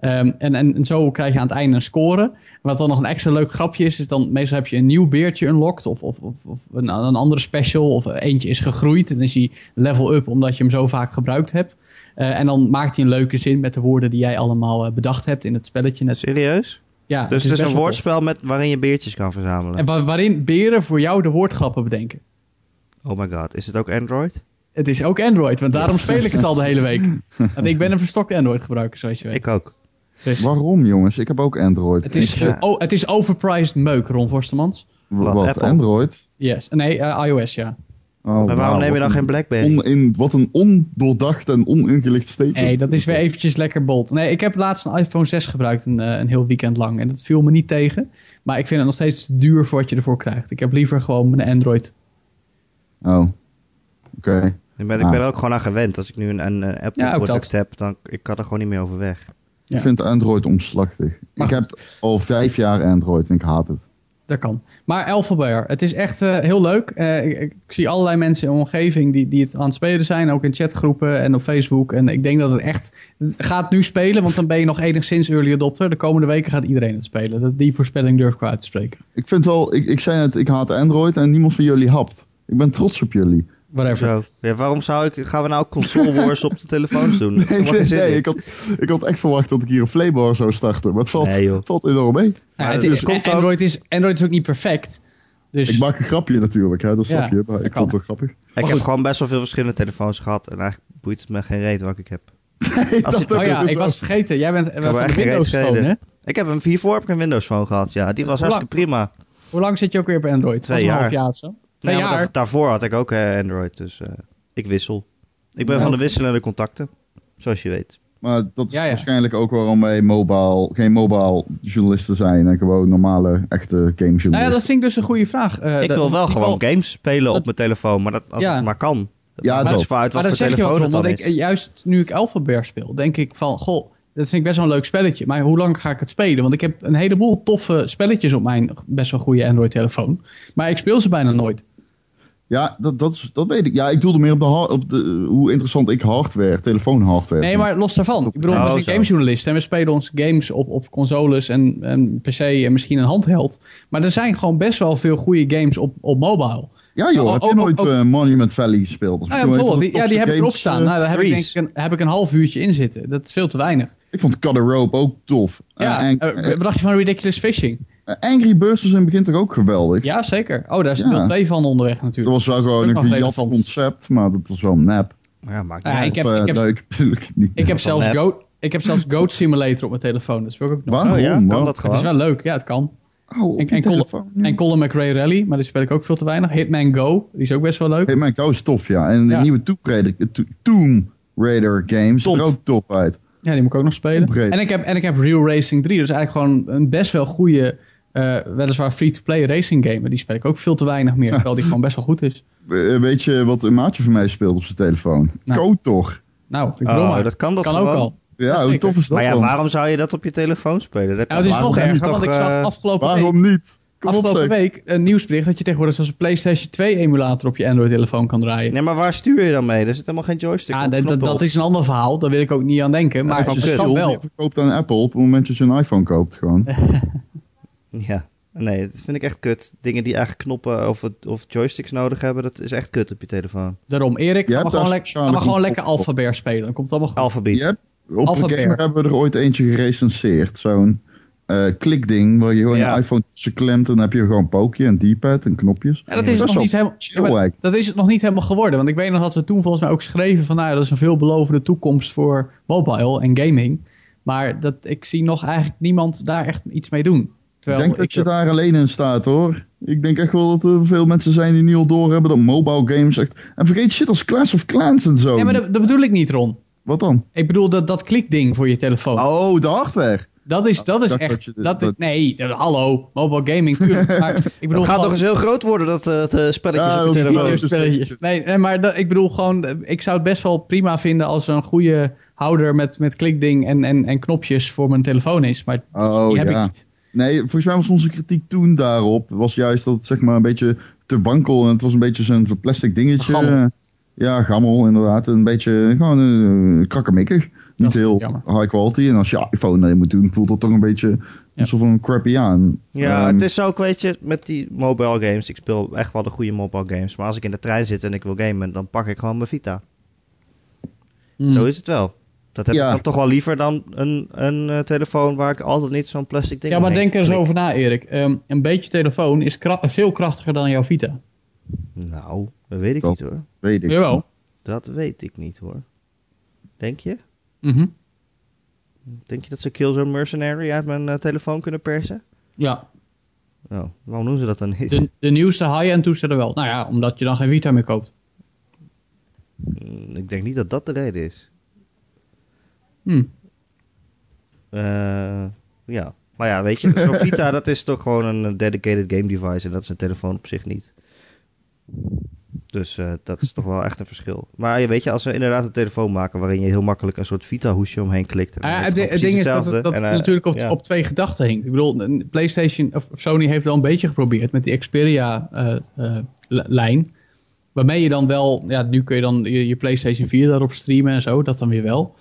Ehm, en, en, en zo krijg je aan het einde een score. Wat dan nog een extra leuk grapje is, is dan meestal heb je een nieuw beertje unlocked. Of, of, of, of een, een andere special. Of eentje is gegroeid. En dan is die level up omdat je hem zo vaak gebruikt hebt. Eh, en dan maakt hij een leuke zin met de woorden die jij allemaal eh, bedacht hebt in het spelletje. Net. Serieus? Ja, dus het is een woordspel met, waarin je beertjes kan verzamelen. En wa- waarin beren voor jou de woordgrappen bedenken. Oh my god, is het ook Android? Het is ook Android, want daarom speel ik het al de hele week. Want ik ben een verstokt Android gebruiker, zoals je weet. Ik ook. Dus Waarom jongens? Ik heb ook Android. het, is, oh, het is overpriced meuk, Ron Forstemans. wat, Wat? Android? Yes. Nee, eh, iOS, ja. Oh, Maar waarom neem je dan geen een Blackberry? onin- wat een ondoordacht en oningelicht statement. Nee, dat is weer eventjes lekker bold. Nee, ik heb laatst een iPhone 6 gebruikt een, eh, een heel weekend lang. En dat viel me niet tegen. Maar ik vind het nog steeds te duur voor wat je ervoor krijgt. Ik heb liever gewoon mijn Android. Oh, oké. Ik ben, ik Ah. ben er ook gewoon aan gewend. Als ik nu een, een, Apple Ja, product heb, dan ik kan er gewoon niet meer over weg. Ja. Ik vind Android omslachtig. Maar ik heb al vijf jaar Android en ik haat het. Dat kan. Maar Alphabet, het is echt eh, heel leuk. Eh, ik, ik zie allerlei mensen in mijn omgeving die, die het aan het spelen zijn. Ook in chatgroepen en op Facebook. En ik denk dat het echt... het gaat nu spelen, want dan ben je nog enigszins early adopter. De komende weken gaat iedereen het spelen. Dat, die voorspelling durf ik wel uit te spreken. Ik vind wel, ik, ik zei het, ik haat Android en niemand van jullie hapt. Ik ben trots op jullie. Whatever. Zo. Ja, waarom zou ik, gaan we nou console wars op de telefoons doen? Nee, ik, had, ik had echt verwacht dat ik hier een Flaybar zou starten. Maar het valt, Nee, valt enorm mee. Ja, het het is, Android, is, Android is ook niet perfect. Dus Ik maak een grapje natuurlijk, hè, dat Ja, snap je. Maar ik vond het wel grappig. Ik heb gewoon best wel veel verschillende telefoons gehad. En eigenlijk boeit het me geen reet welke ik heb. Als Oh ja, is ik was vergeten. Jij bent heb van de echt geen Windows Phone, hè? Ik heb een hiervoor heb ik een Windows phone gehad. Ja, die was Hoe hartstikke prima. Hoe lang zit je ook weer op Android? Twee Was een jaar. half jaar of zo? Twee Ja, maar jaar? dat- daarvoor had ik ook eh, Android, dus eh, ik wissel. Ik ben Ja. van de wisselende contacten, zoals je weet. Maar dat is Ja, ja. waarschijnlijk ook waarom wij mobile, geen mobile journalisten zijn. En gewoon normale, echte gamejournalisten. Nou ja, dat vind ik dus een goede vraag. Eh, ik dat- wil wel gewoon games spelen dat- op mijn telefoon, maar dat, als Ja. het maar kan. Dat Ja, dat. uit wat maar voor je wat, telefoon het want ik, is. juist nu ik Alphabet speel, denk ik van, goh, dat vind ik best wel een leuk spelletje. Maar hoe lang ga ik het spelen? Want ik heb een heleboel toffe spelletjes op mijn best wel goede Android-telefoon. Maar ik speel ze bijna nooit. Ja, dat, dat, is, dat weet ik. Ja, ik doelde meer op, de, op de, hoe interessant ik hardware, telefoonhardware. Nee, maar los daarvan. Ik bedoel, we zijn zo. gamejournalisten en we spelen onze games op, op consoles en, en PC en misschien een handheld. Maar er zijn gewoon best wel veel goede games op, op mobile. Ja joh, Oh, heb oh, je nooit eh, Monument Valley gespeeld? Nou ja, bijvoorbeeld, die, ja, die heb ik erop staan. eh, nou, daar heb ik, denk ik een, heb ik een half uurtje in zitten. Dat is veel te weinig. Ik vond Cut a Rope ook tof. Ja, en- eh, wat dacht je van Ridiculous Fishing? Eh, Angry Birds was in het begin toch ook geweldig? Ja, zeker. Oh, daar is Ja. deel 2 van onderweg Dat natuurlijk. was wel Dat gewoon een gejat concept, maar dat was wel nep. Ja, maakt Ja, niet ik uit. heb- Of, eh, leuk, natuurlijk niet. Ik heb, zelfs. Goat, ik heb zelfs Goat Simulator op mijn telefoon. Dat speel ik ook nog. Waarom? Oh ja, kan Wow. dat Het gewoon? is wel leuk. Ja, het kan. Oh, op En, Colin McRae Rally, maar die speel ik ook veel te weinig. Hitman Go, die is ook best wel leuk. Mijn Go is tof, ja. En de Ja. nieuwe Tomb Raider, eh, Tomb Raider game ziet er ook tof uit. Ja, die moet ik ook nog spelen. En ik, heb, en ik heb Real Racing 3. Dat is eigenlijk gewoon een best wel goede, eh, weliswaar free-to-play racing game. Maar die speel ik ook veel te weinig meer. Terwijl die gewoon best wel goed is. Eh, weet je wat een maatje van mij speelt op zijn telefoon? Nou. Kotor. Nou, ik bedoel Oh, maar. dat kan dat kan gewoon. ook wel. Ja, hoe tof is dat Maar ja, dan? waarom zou je dat op je telefoon spelen? Dat Nou, je- het is nog erger, je want ik toch, zag eh, afgelopen week, Waarom niet? Kom op, afgelopen week een nieuwsbericht dat je tegenwoordig zelfs een PlayStation 2 emulator op je Android-telefoon kan draaien. Nee, maar waar stuur je dan mee? Er zit helemaal geen joystick Ja, op, dat, dat, is een ander verhaal. Daar wil ik ook niet aan denken. Maar Als het je kan wel. die verkoopt aan Apple op het moment dat je een iPhone koopt gewoon. Ja, nee, dat vind ik echt kut. Dingen die eigenlijk knoppen of, of joysticks nodig hebben, dat is echt kut op je telefoon. Daarom, Erik, Je ga maar gewoon, daar lek- ga speciale maar gewoon knop lekker. Alphabet spelen. Dan komt het allemaal goed. Alphabet. Je hebt, op Alphabet. de game hebben we er ooit eentje gerecenseerd. Zo'n eh, klikding waar je gewoon Ja. je iPhone tussen klemt en dan heb je gewoon een pookje, een D-pad en knopjes. Ja, dat is, nog niet helemaal, ja, dat is het nog niet helemaal geworden. Want ik weet nog dat we toen volgens mij ook schreven van... Nou, dat is een veelbelovende toekomst voor mobile en gaming. Maar dat, ik zie nog eigenlijk niemand daar echt iets mee doen. Ik denk dat ik- je daar alleen in staat hoor. Ik denk echt wel dat er veel mensen zijn die nu al doorhebben dat mobile games echt... En vergeet shit als Clash of Clans en zo. Ja, maar dat, dat bedoel ik niet, Ron. Wat dan? Ik bedoel dat, dat klikding voor je telefoon. Oh, de hardware. Dat is, dat is echt... dat nee, dat- hallo, mobile gaming, tuurlijk. Maar ik bedoel Het gaat gewoon- nog eens heel groot worden, dat eh, het, eh, spelletjes Ja, op is telefoon. Nee, nee, maar dat, ik bedoel gewoon, ik zou het best wel prima vinden als er een goede houder met, met klikding en, en, en knopjes voor mijn telefoon is. Maar Oh die heb ja. ik niet. Nee, volgens mij was onze kritiek toen daarop, was juist dat het zeg maar een beetje te wankel en het was een beetje zo'n plastic dingetje. Gammel. Ja, gammel inderdaad. Een beetje gewoon uh, krakkemikkig. Niet heel jammer. high quality. En als je iPhone erin moet doen, voelt dat toch een beetje Ja. alsof een crappy aan. Ja, Ehm, het is ook, weet je, met die mobile games. Ik speel echt wel de goede mobile games. Maar als ik in de trein zit en ik wil gamen, dan pak ik gewoon mijn Vita. Hmm. Zo is het wel. Dat heb Ja. ik dan toch wel liever dan een, een eh, telefoon waar ik altijd niet zo'n plastic ding Ja, maar denk er eens over na, Erik. Ehm, een beetje telefoon is kra- veel krachtiger dan jouw Vita. Nou, dat weet ik Dat- niet hoor. Weet ik. Jawel. Dat weet ik niet hoor. Denk je? Mhm. Denk je dat ze Killzone Mercenary uit mijn eh, telefoon kunnen persen? Ja, Oh, waarom doen ze dat dan niet? de, de nieuwste high-end toestellen wel. Nou ja, omdat je dan geen Vita meer koopt. Mm, Ik denk niet dat dat de reden is. Hm. Eh, ja. Maar ja, weet je, zo'n Vita dat is toch gewoon een dedicated game device en dat is een telefoon op zich niet. Dus eh, dat is toch wel echt een verschil. Maar weet je, als ze inderdaad een telefoon maken waarin je heel makkelijk een soort Vita-hoesje omheen klikt. en Ah, het, het ding is dat het, dat En, eh, natuurlijk op, ja. op twee gedachten hinkt. Ik bedoel, PlayStation of Sony heeft wel een beetje geprobeerd met die Xperia-lijn. waarmee je dan wel, ja, nu kun je dan je, je PlayStation 4 daarop streamen en zo, dat dan weer wel.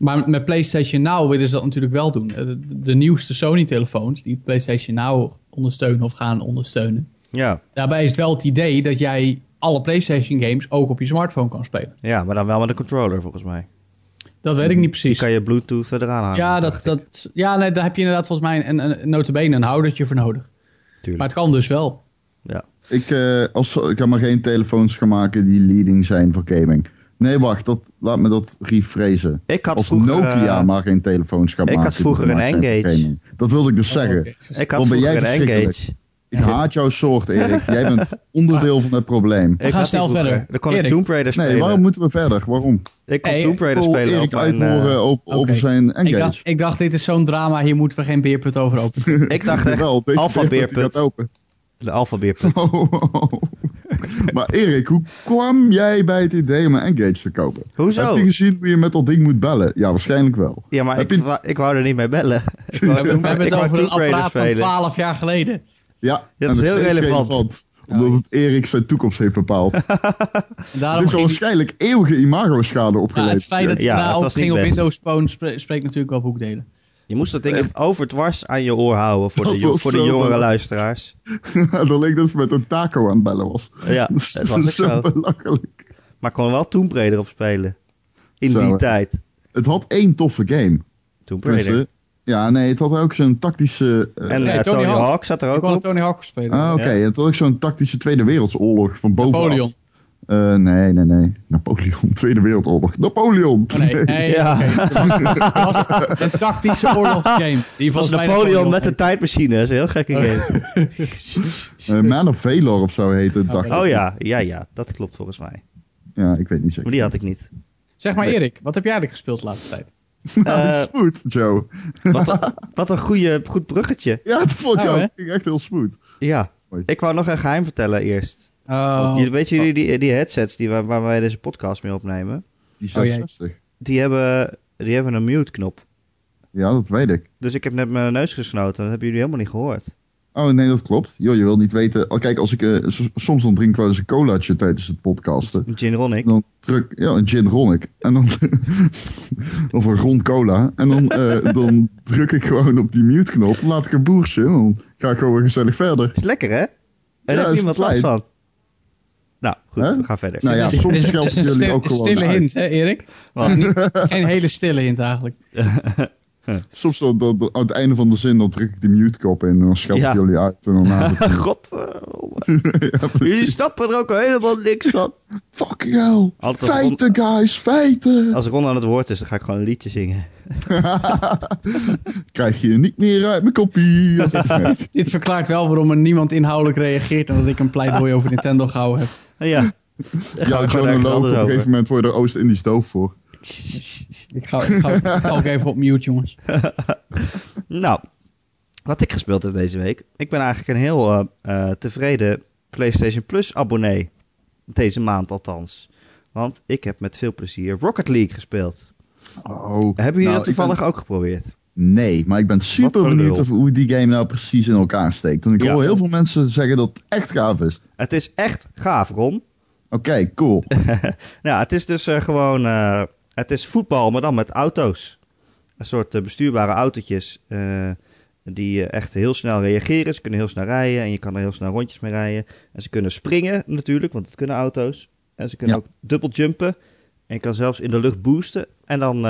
Maar met PlayStation Now willen ze dat natuurlijk wel doen. De, de nieuwste Sony-telefoons die PlayStation Now ondersteunen of gaan ondersteunen. ja, Daarbij is het wel het idee dat jij alle PlayStation games ook op je smartphone kan spelen. ja, maar dan wel met een controller volgens mij. Dat weet ik niet Die precies. kan je Bluetooth eraan hangen. Ja, dat, dat, ja nee, daar heb je inderdaad volgens mij een, een, een notabene een houdertje voor nodig. Tuurlijk. Maar het kan dus wel. Ja. Ik, eh, als, ik kan maar geen telefoons gaan maken die leading zijn voor gaming. Nee, wacht, dat, laat me dat rephrasen. Ik had Als vroeger, Nokia eh, maar geen telefoons gaan ik had maken. die vroeger een gemaakt zijn voor N-Gage. gaming. Dat wilde ik dus zeggen. Oh, oké. ik had vroeger een. Engage. Ik haat jouw soort, Erik. Jij bent onderdeel van het probleem. Ik gaan had die snel verder. Dan kon ik. Tomb Raider spelen. Nee, waarom moeten we verder? Waarom? Ik kon Hey, Tomb Raider Ik wil spelen Erik op uithoren eh, op, over zijn Ik Engage. dacht, ik dacht, dit is zo'n drama, hier moeten we geen beerput over openen. Ik dacht echt, Wel, deze Alpha beerput. De Alpha Beerput. Maar Erik, hoe kwam jij bij het idee om een Engage te kopen? Hoezo? Heb je gezien hoe je met dat ding moet bellen? Ja, waarschijnlijk wel. Ja, maar Heb ik, je- wou- ik wou er niet mee bellen. Ik We wou, hebben, we hebben ik het over een apparaat van spelen. 12 jaar geleden. Ja, dat is heel relevant. Omdat het Erik zijn toekomst heeft bepaald. Daarom heeft al ging, waarschijnlijk eeuwige imago-schade ja, opgeleverd. het feit dat hij Ja, het ging op. Windows Phone spre- spreekt natuurlijk wel boekdelen. Je moest dat ding echt overdwars aan je oor houden voor de, Dat voor de jongere belangrijk. luisteraars. dat leek dat ze met een taco aan het bellen was. Ja, dat was zo. belachelijk. Maar ik kon er wel Tomb Raider op spelen. In Zo, die tijd. Het had één toffe game. Tomb Raider. Tenminste, Ja, nee, het had ook zo'n tactische... eh, En Nee, eh, Tony Tony Hawk. Hawk zat er Ik ook kon het op. Tony Hawk spelen. ah, oké. ja. Het had ook zo'n tactische Tweede Wereldoorlog van bovenaf. Napoleon. Eh, nee, nee, nee. Napoleon, Tweede Wereldoorlog. Napoleon! Oh, nee, nee, Ja. was een tactische oorlogsgame. Die was Napoleon met een heet. tijdmachine. Dat is een heel gekke game. Eh, Man of Valor of zo heette het, dacht ik. Oh ja, ja, ja. Dat klopt volgens mij. Ja, ik weet niet Maar zeker. die had ik niet. Zeg maar Erik, wat heb jij eigenlijk gespeeld de laatste tijd? Eh, smooth, Joe. Wat een, wat een goede, goed bruggetje. Ja, dat vond ik Oh, ook. echt heel smooth. Ja. Mooi. Ik wou nog een geheim vertellen eerst. Oh, Jullie- Weet jullie die, die headsets die, waar, waar wij deze podcast mee opnemen? Die Oh, jee. 66. Die hebben, die hebben een mute knop. ja, dat weet ik. Dus ik heb net mijn neus gesnoten. Dat hebben jullie helemaal niet gehoord. Oh, nee, dat klopt. Joh, je wil niet weten... Oh, kijk, als ik... eh, soms dan drink ik wel eens een colaatje tijdens het podcasten. Een gin tonic. Dan druk... Ja, een gin tonic. En dan... of een grond cola. En dan, eh, dan druk ik gewoon op die mute knop. Dan laat ik een boertje. En dan ga ik gewoon weer gezellig verder. Is lekker hè? En Ja, daar heb is je iemand last van. Nou, goed, we gaan verder. Nou ja, soms een jullie stil- ook een gewoon stille uit. hint, hè Erik? Wat? Niet- geen hele stille hint eigenlijk. Soms dan- aan het einde van de zin dan druk ik de mute knop in. En dan schelp ik Ja. jullie uit. En dan Godverdomme. ja. Jullie snappen er ook helemaal niks van. Fucking hell. Altijd Feiten, guys. Feiten. Als Ron aan het woord is, dan ga ik gewoon een liedje zingen. Krijg je niet meer uit mijn kopie. Dat. Dit verklaart wel waarom er niemand inhoudelijk reageert en dat ik een pleidooi over Nintendo gehouden heb. Ja. Gaan Ja, gewoon John Loke, op een gegeven moment word je er Oost-Indisch doof voor. Ik ga, ik ga, ik ga ook even op mute, jongens. Nou, wat ik gespeeld heb deze week. Ik ben eigenlijk een heel eh, eh, tevreden PlayStation Plus abonnee. Deze maand althans. Want ik heb met veel plezier Rocket League gespeeld. Oh, Hebben jullie nou, dat toevallig ben- ook geprobeerd? Nee, maar ik ben super benieuwd of, hoe die game nou precies in elkaar steekt. Want ik Ja. hoor heel veel mensen zeggen dat het echt gaaf is. Het is echt gaaf, Ron. Oké, cool. nou, het is dus eh, gewoon... eh, het is voetbal, maar dan met auto's. Een soort eh, bestuurbare autootjes. die echt heel snel reageren. Ze kunnen heel snel rijden. En je kan er heel snel rondjes mee rijden. En ze kunnen springen natuurlijk, want dat kunnen auto's. En ze kunnen Ja. ook dubbel jumpen. En je kan zelfs in de lucht boosten. En dan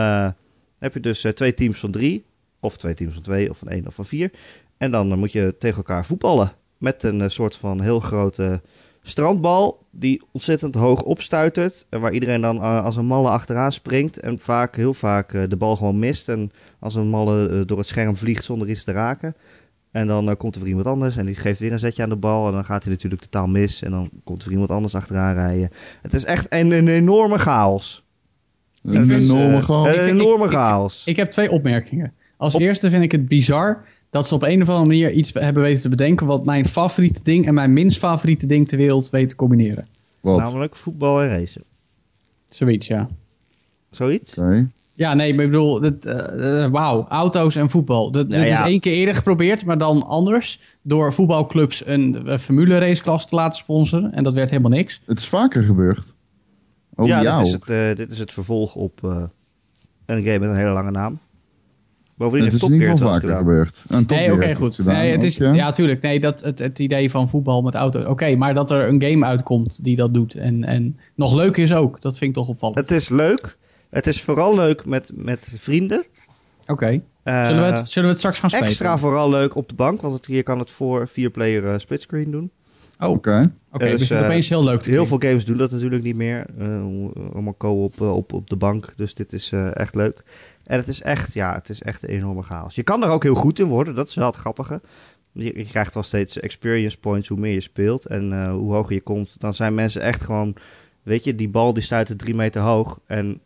heb je dus twee teams van drie. Of twee teams van twee, of van één of van vier. En dan eh, moet je tegen elkaar voetballen. Met een eh, soort van heel grote strandbal die ontzettend hoog opstuitert. En waar iedereen dan eh, als een malle achteraan springt. En vaak, heel vaak de bal gewoon mist. En als een malle door het scherm vliegt zonder iets te raken. En dan komt er weer iemand anders en die geeft weer een zetje aan de bal. En dan gaat hij natuurlijk totaal mis. En dan komt er weer iemand anders achteraan rijden. Het is echt een, een enorme chaos. Een vind, enorme een ik- ik- chaos. Ik heb twee opmerkingen. Als Op- eerste vind ik het bizar dat ze op een of andere manier iets hebben weten te bedenken wat mijn favoriete ding en mijn minst favoriete ding ter wereld weet te combineren. Wat? Namelijk voetbal en racen. Zoiets, ja. Zoiets? Oké. Ja, nee, maar ik bedoel, dat, eh, eh, wauw, auto's en voetbal. Dat, Ja, dit ja. is één keer eerder geprobeerd, maar dan anders. Door voetbalclubs een, formule raceklas te laten sponsoren. En dat werd helemaal niks. Het is vaker gebeurd. Oh, ja, jou. dit is, het, eh, dit is het vervolg op eh, een game met een hele lange naam. Bovendien Het heeft is in Top ieder Gear geval het vaker wel gedaan. gebeurd. Nee, oké, goed. Nee, het is, ook, ja, tuurlijk. Nee, dat, het, het idee van voetbal met auto's. Oké, maar dat er een game uitkomt die dat doet. En, en nog leuk is ook. Dat vind ik toch opvallend. Het is leuk. Het is vooral leuk met, met vrienden. Oké. Eh, Zullen, we het, zullen we het straks gaan spelen? Extra vooral leuk op de bank, want het, hier kan het voor vier player eh, splitscreen doen. Oh, oké. Oké. Het dus, begint eh, opeens heel leuk te Heel veel games doen dat natuurlijk niet meer. Eh, allemaal co-op op, op de bank. Dus dit is eh, echt leuk. En het is echt, ja, het is echt een enorme chaos. Je kan er ook heel goed in worden. Dat is wel het grappige. Je, krijgt wel steeds experience points hoe meer je speelt. En eh, hoe hoger je komt. Dan zijn mensen echt gewoon... Weet je, die bal die stuit drie meter hoog. En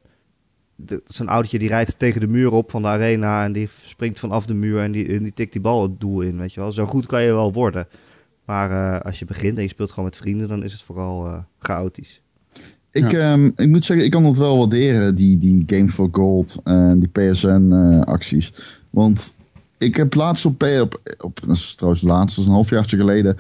zo'n autootje die rijdt tegen de muur op van de arena. En die springt vanaf de muur en die, die tikt die bal het doel in. Weet je wel. Zo goed kan je wel worden. Maar eh, als je begint en je speelt gewoon met vrienden, dan is het vooral eh, chaotisch. Ik, ehm, ik moet zeggen, ik kan het wel waarderen, die, die Game for Gold en die PSN-acties. Want ik heb laatst op, op, op dat is trouwens laatst, dat is een halfjaartje geleden,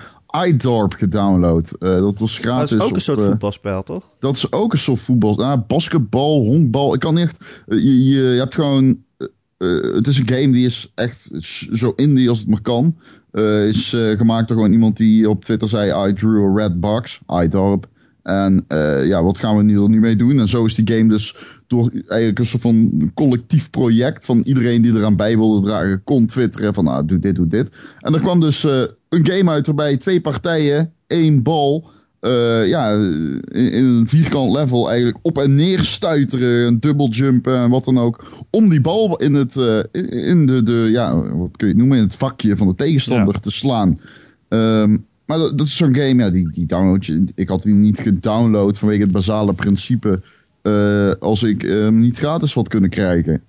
iDorp gedownload. Eh, dat was Dat gratis. is ook een op, soort eh, voetbalspel, toch? Dat is ook een soort voetbal. Ah, basketbal, honkbal. Ik kan niet echt. eh, Je, je, je hebt gewoon. eh, eh, het is een game die is echt zo indie als het maar kan. Eh, is eh, gemaakt door gewoon iemand die op Twitter zei: I drew a red box, iDorp. En eh, ja, wat gaan we nu er nu mee doen? En zo is die game dus door eigenlijk een soort van collectief project van iedereen die eraan bij wilde dragen, kon twitteren van nou, doe dit, doe dit. En er kwam dus eh, een game uit waarbij twee partijen, één bal, eh, ja, in, in een vierkant level eigenlijk op en neer stuiteren, een dubbel jumpen en wat dan ook, om die bal in het, in- in de, de, ja, wat kun je het noemen, in het vakje van de tegenstander te slaan. Ehm, maar dat, dat is zo'n game, ja, die, die download je. Ik had die niet gedownload vanwege het basale principe. eh, als ik hem niet gratis had kunnen krijgen.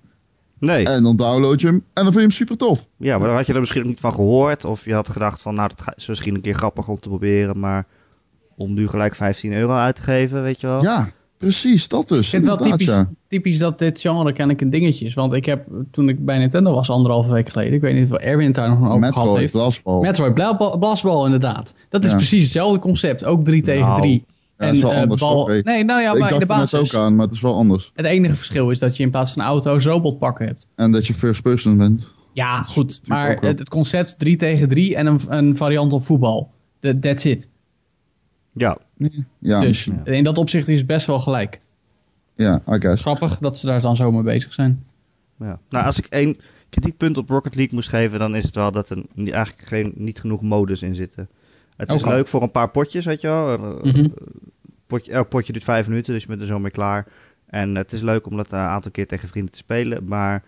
Nee. En dan download je hem en dan vind je hem super tof. ja, maar dan had je er misschien ook niet van gehoord. Of je had gedacht van, nou, dat is misschien een keer grappig om te proberen. Maar om nu gelijk 15 euro uit te geven, weet je wel. Ja, precies, dat dus. Het wel Inderdaad, typisch, ja. typisch dat dit genre kennelijk een dingetje is. Want ik heb, toen ik bij Nintendo was, anderhalve week geleden. Ik weet niet of Erwin het daar nog over gehad Metroid, heeft. Blastball. Metroid, bla- Blastball inderdaad. Dat is Ja. precies hetzelfde concept. Ook 3 tegen Nou, 3. Ja, is wel eh, anders, bal... Nee, nou ja, ik maar dacht de basis. ook aan, maar het is wel anders. Het enige verschil is dat je in plaats van auto's robotpakken hebt. En dat je first person bent. Ja, goed. Maar wel. het, het concept 3 tegen 3 en een, een variant op voetbal. That's it. Ja. Ja, dus in dat opzicht is het best wel gelijk. Ja, I guess. Grappig dat ze daar dan zo mee bezig zijn. ja. Nou, als ik één kritiekpunt op Rocket League moest geven, dan is het wel dat er eigenlijk geen, niet genoeg modus in zitten. Het is Oké. leuk voor een paar potjes, weet je wel. Eh, Mhm. potje, elk potje duurt vijf minuten, dus je bent er zo mee klaar. En het is leuk om dat een aantal keer tegen vrienden te spelen. Maar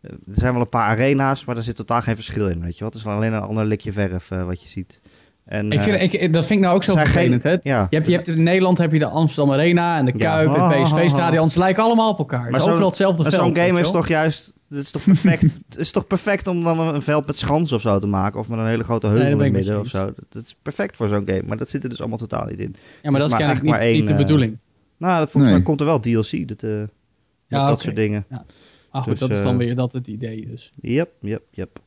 eh, er zijn wel een paar arena's, maar er zit totaal geen verschil in, weet je wel. Het is alleen een ander likje verf eh, wat je ziet. En, Ik vind, eh, ik, dat vind ik nou ook zo vervelend. geen- hè? ja. Je hebt, je hebt in Nederland heb je de Amsterdam Arena en de Ja. Kuip Ah, en het PSV-stadion. Ze lijken allemaal op elkaar. Maar is zo'n- overal hetzelfde Maar veld. zo'n game is toch juist. Het is toch perfect. het is toch perfect om dan een veld met schans of zo te maken. Of met een hele grote heuvel in het midden of zo. Dat is perfect voor zo'n game. Maar dat zit er dus allemaal totaal niet in. Ja, maar dat is kennelijk eigenlijk niet, maar één, niet de eh, bedoeling. Nou, dat, volgens Nee. mij komt er wel DLC. Dat, eh, Ja, dat soort dingen. Ah goed, dus, dat is dan weer dat het idee dus. Yep, yep, yep.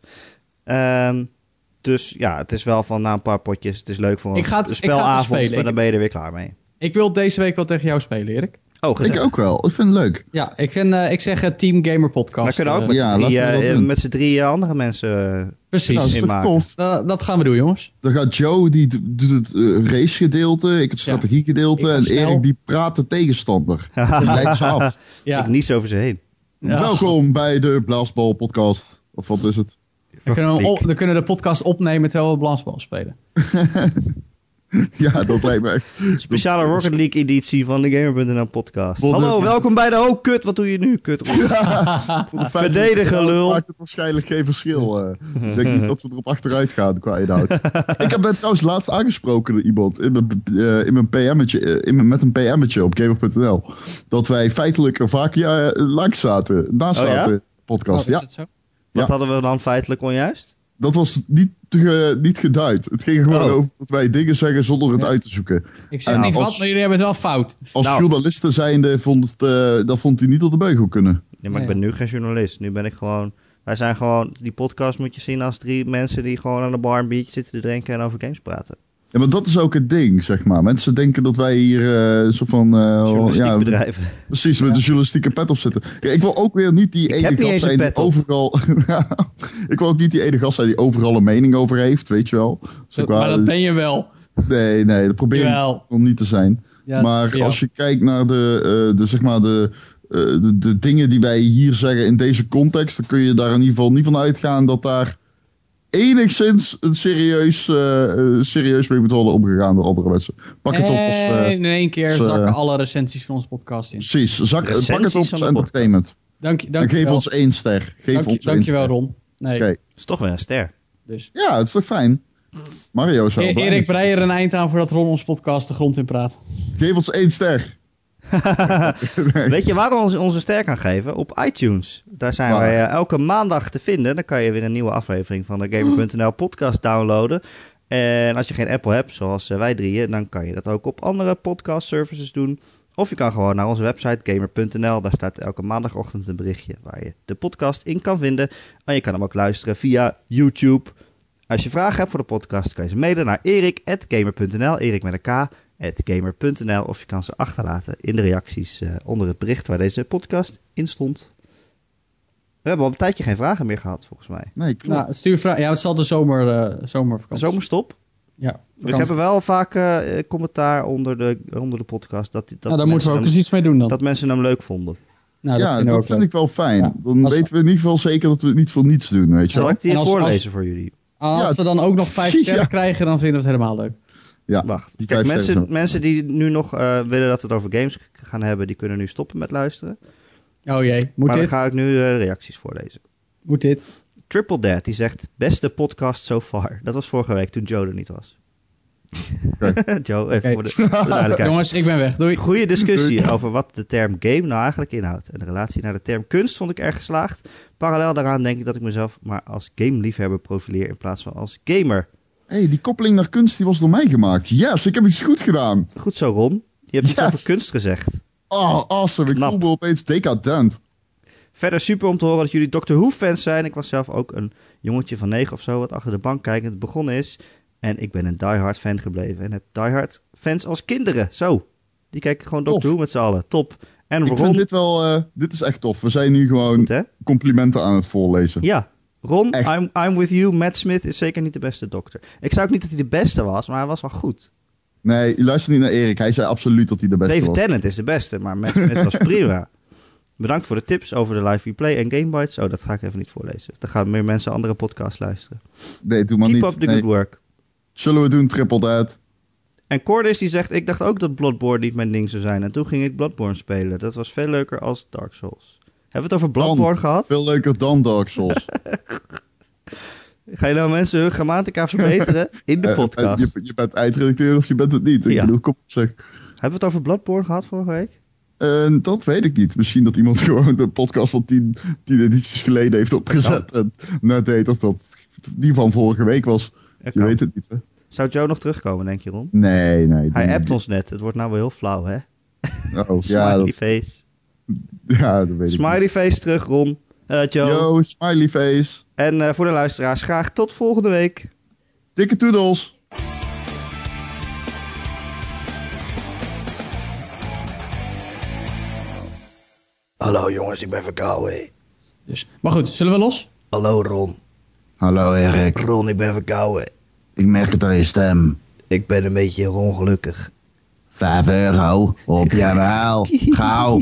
Ehm, dus ja, het is wel van na een paar potjes. Het is leuk voor een Ik ga het- een ik ga het spelavond. Maar Ik- dan ben je er weer klaar mee. Ik wil deze week wel tegen jou spelen, Erik. Oh, Ik gezellig. ook wel. Ik vind het leuk. Ja, ik, vind, eh, ik zeg eh, Team Gamer Podcast. Maar kunnen ook eh, met ja, z'n drie, we dat drie andere mensen. precies. Nou, dat inmaken. Eh, dat gaan we doen, jongens. Dan gaat Joe, die do- doet het eh, racegedeelte, ik het strategiegedeelte. Ik en snel. Erik, die praat de tegenstander. Dat leidt ze af. Ja. Ik niets over ze heen. Ja. Welkom bij de Blaasbal podcast. Of wat is het? Dan kunnen, we, Rocket op- dan kunnen we de podcast opnemen terwijl we blansbal spelen. Ja, dat lijkt me echt. Speciale Rocket League editie van de Gamer.nl podcast. Hallo, welkom bij de... Oh, kut, wat doe je nu? Kut. Verdedigen, lul. maakt het waarschijnlijk geen verschil. eh. Ik denk niet dat we erop achteruit gaan qua inhoud. ik heb ben trouwens laatst aangesproken door iemand in mijn, eh, in mijn PM'tje, eh, in mijn, met een PM'tje op gamer.nl. Dat wij feitelijk er vaak ja, langs zaten, naast Oh ja? zaten. Podcast. Oh, is ja, het zo? Wat Ja. hadden we dan feitelijk onjuist? dat was niet, ge- niet geduid. Het ging gewoon Oh. over dat wij dingen zeggen zonder het Ja. uit te zoeken. Ik zeg als- wat, maar jullie hebben het wel fout. Als Nou. journalisten zijnde vond het, eh, dat vond hij niet op de beugel kunnen. Ja, maar ik ben nu geen journalist. Nu ben ik gewoon... Wij zijn gewoon... Die podcast moet je zien als drie mensen die gewoon aan de bar een biertje zitten te drinken en over games praten. Ja, maar dat is ook het ding, zeg maar. Mensen denken dat wij hier eh, een soort van... eh, Journalistiek ja, bedrijven. Precies, met een journalistieke pet op zitten. Ja, ik wil ook weer niet die ene gast zijn die overal... ik wil ook niet die ene gast zijn die overal een mening over heeft, weet je wel. Dus maar dat ben je wel. Nee, nee, dat probeer ik niet te zijn. Ja, maar als je kijkt naar de, eh, de, zeg maar de, eh, de, de dingen die wij hier zeggen in deze context, dan kun je daar in ieder geval niet van uitgaan dat daar enigszins een serieus, eh, eh, serieus mee moet worden omgegaan door andere mensen. Pak het op als... eh, En in één keer als, eh, zakken alle recensies van onze podcast in. precies, zak, pak het op als entertainment. Dank, je- En dank je geef wel. ons één ster. Geef Dank, ons één dankjewel, ster. Ron. Nee, Oké. Dat is toch weer een ster. dus. Ja, het is toch fijn? Mario is wel E-. Erik, brei er een eind aan voordat Ron ons podcast de grond in praat. Geef ons één ster. Weet je waar we ons onze ster kan geven? Op iTunes. Daar zijn wij eh, elke maandag te vinden. Dan kan je weer een nieuwe aflevering van de Gamer.nl podcast downloaden. En als je geen Apple hebt, zoals eh, wij drieën, dan kan je dat ook op andere podcast services doen. Of je kan gewoon naar onze website gamer.nl. Daar staat elke maandagochtend een berichtje waar je de podcast in kan vinden. En je kan hem ook luisteren via YouTube. Als je vragen hebt voor de podcast, kan je ze mailen naar erik.gamer.nl. Erik met een K. Gamer.nl of je kan ze achterlaten in de reacties eh, onder het bericht waar deze podcast in stond. We hebben al een tijdje geen vragen meer gehad, volgens mij. Nee, klopt. Nou, stuur vraag. Ja, het zal de zomer, eh zomervakantie. Zomerstop. Ja, We hebben wel vaak eh, commentaar onder de, onder de podcast dat, dat, nou, daar moeten mensen we ook hem, eens iets mee doen dan. dat mensen hem leuk vonden. nou, dat ja, vinden we dat vind leuk. ik wel fijn. Ja. Dan Als- weten we in ieder geval zeker dat we het niet voor niets doen, weet je Zal wel. ik die voorlezen als- voor jullie? Als Ja. we dan ook nog vijf Ja. sterren krijgen, dan vinden we het helemaal leuk. Ja, Wacht. die Kijk, mensen, mensen die nu nog eh, willen dat we het over games gaan hebben, die kunnen nu stoppen met luisteren. Oh jee, moet maar dit? dan ga ik nu eh, reacties voorlezen. Moet dit? Triple Dad, die zegt, beste podcast so far. Dat was vorige week toen Joe er niet was. Joe, even voor de, voor de duidelijkheid. Jongens, ik ben weg. Doei. Goede discussie over wat de term game nou eigenlijk inhoudt. En de relatie naar de term kunst vond ik erg geslaagd. Parallel daaraan denk ik dat ik mezelf maar als game-liefhebber profileer in plaats van als gamer. Hey, die koppeling naar kunst die was door mij gemaakt. Yes, ik heb iets goed gedaan. Goed zo, Ron. Je hebt iets Yes. over kunst gezegd. Oh, awesome. Ik voel me opeens decadent. Verder super om te horen dat jullie Doctor Who fans zijn. Ik was zelf ook een jongetje van negen of zo wat achter de bank kijkend begonnen is. En ik ben een diehard fan gebleven. En heb diehard fans als kinderen. Zo. Die kijken gewoon Doctor Tof. Who met z'n allen. Top. En Ik Ron. vind dit wel, eh, dit is echt tof. We zijn nu gewoon Goed complimenten aan het voorlezen. Ja. Ron, Echt. I'm, I'm with you. Matt Smith is zeker niet de beste dokter. Ik zou ook niet dat hij de beste was, maar hij was wel goed. Nee, luister niet naar Erik. Hij zei absoluut dat hij de beste David was. Tennant is de beste, maar Matt Smith was prima. Bedankt voor de tips over de live replay en Gamebites. Oh, dat ga ik even niet voorlezen. Dan gaan meer mensen andere podcasts luisteren. Nee, doe maar Keep niet. up the Nee. good work. Zullen we doen triple? En Cordis die zegt, ik dacht ook dat Bloodborne niet mijn ding zou zijn. En toen ging ik Bloodborne spelen. Dat was veel leuker als Dark Souls. Hebben we het over Bloodborne gehad? Veel leuker dan Dark Souls. Ga je nou mensen hun grammatica verbeteren in de Eh, podcast? eh, je, je bent eindredacteur of je bent het niet. Ik Ja. bedoel, kom op zeg. Hebben we het over Bloodborne gehad vorige week? Eh, dat weet ik niet. Misschien dat iemand gewoon de podcast van tien, tien edities geleden heeft opgezet. En net deed dat dat die van vorige week was. Dat Je kan. weet het niet, hè? Zou Joe nog terugkomen, denk je, Ron? Nee, nee. Hij appt ons net. Het wordt nou wel heel flauw, hè? Oh, ja, dat, face. ja, dat weet ik Smiley face terug, Ron. Eh, niet. Joe. Yo, smiley face. En eh, voor de luisteraars, graag tot volgende week. Dikke toedels. Hallo jongens, ik ben verkouden. Dus. Maar goed, zullen we los? Hallo Ron. Hallo Erik, Ron, ik ben verkouden. ik merk het aan je stem. Ik ben een beetje ongelukkig. Vijf euro op je. Gauw.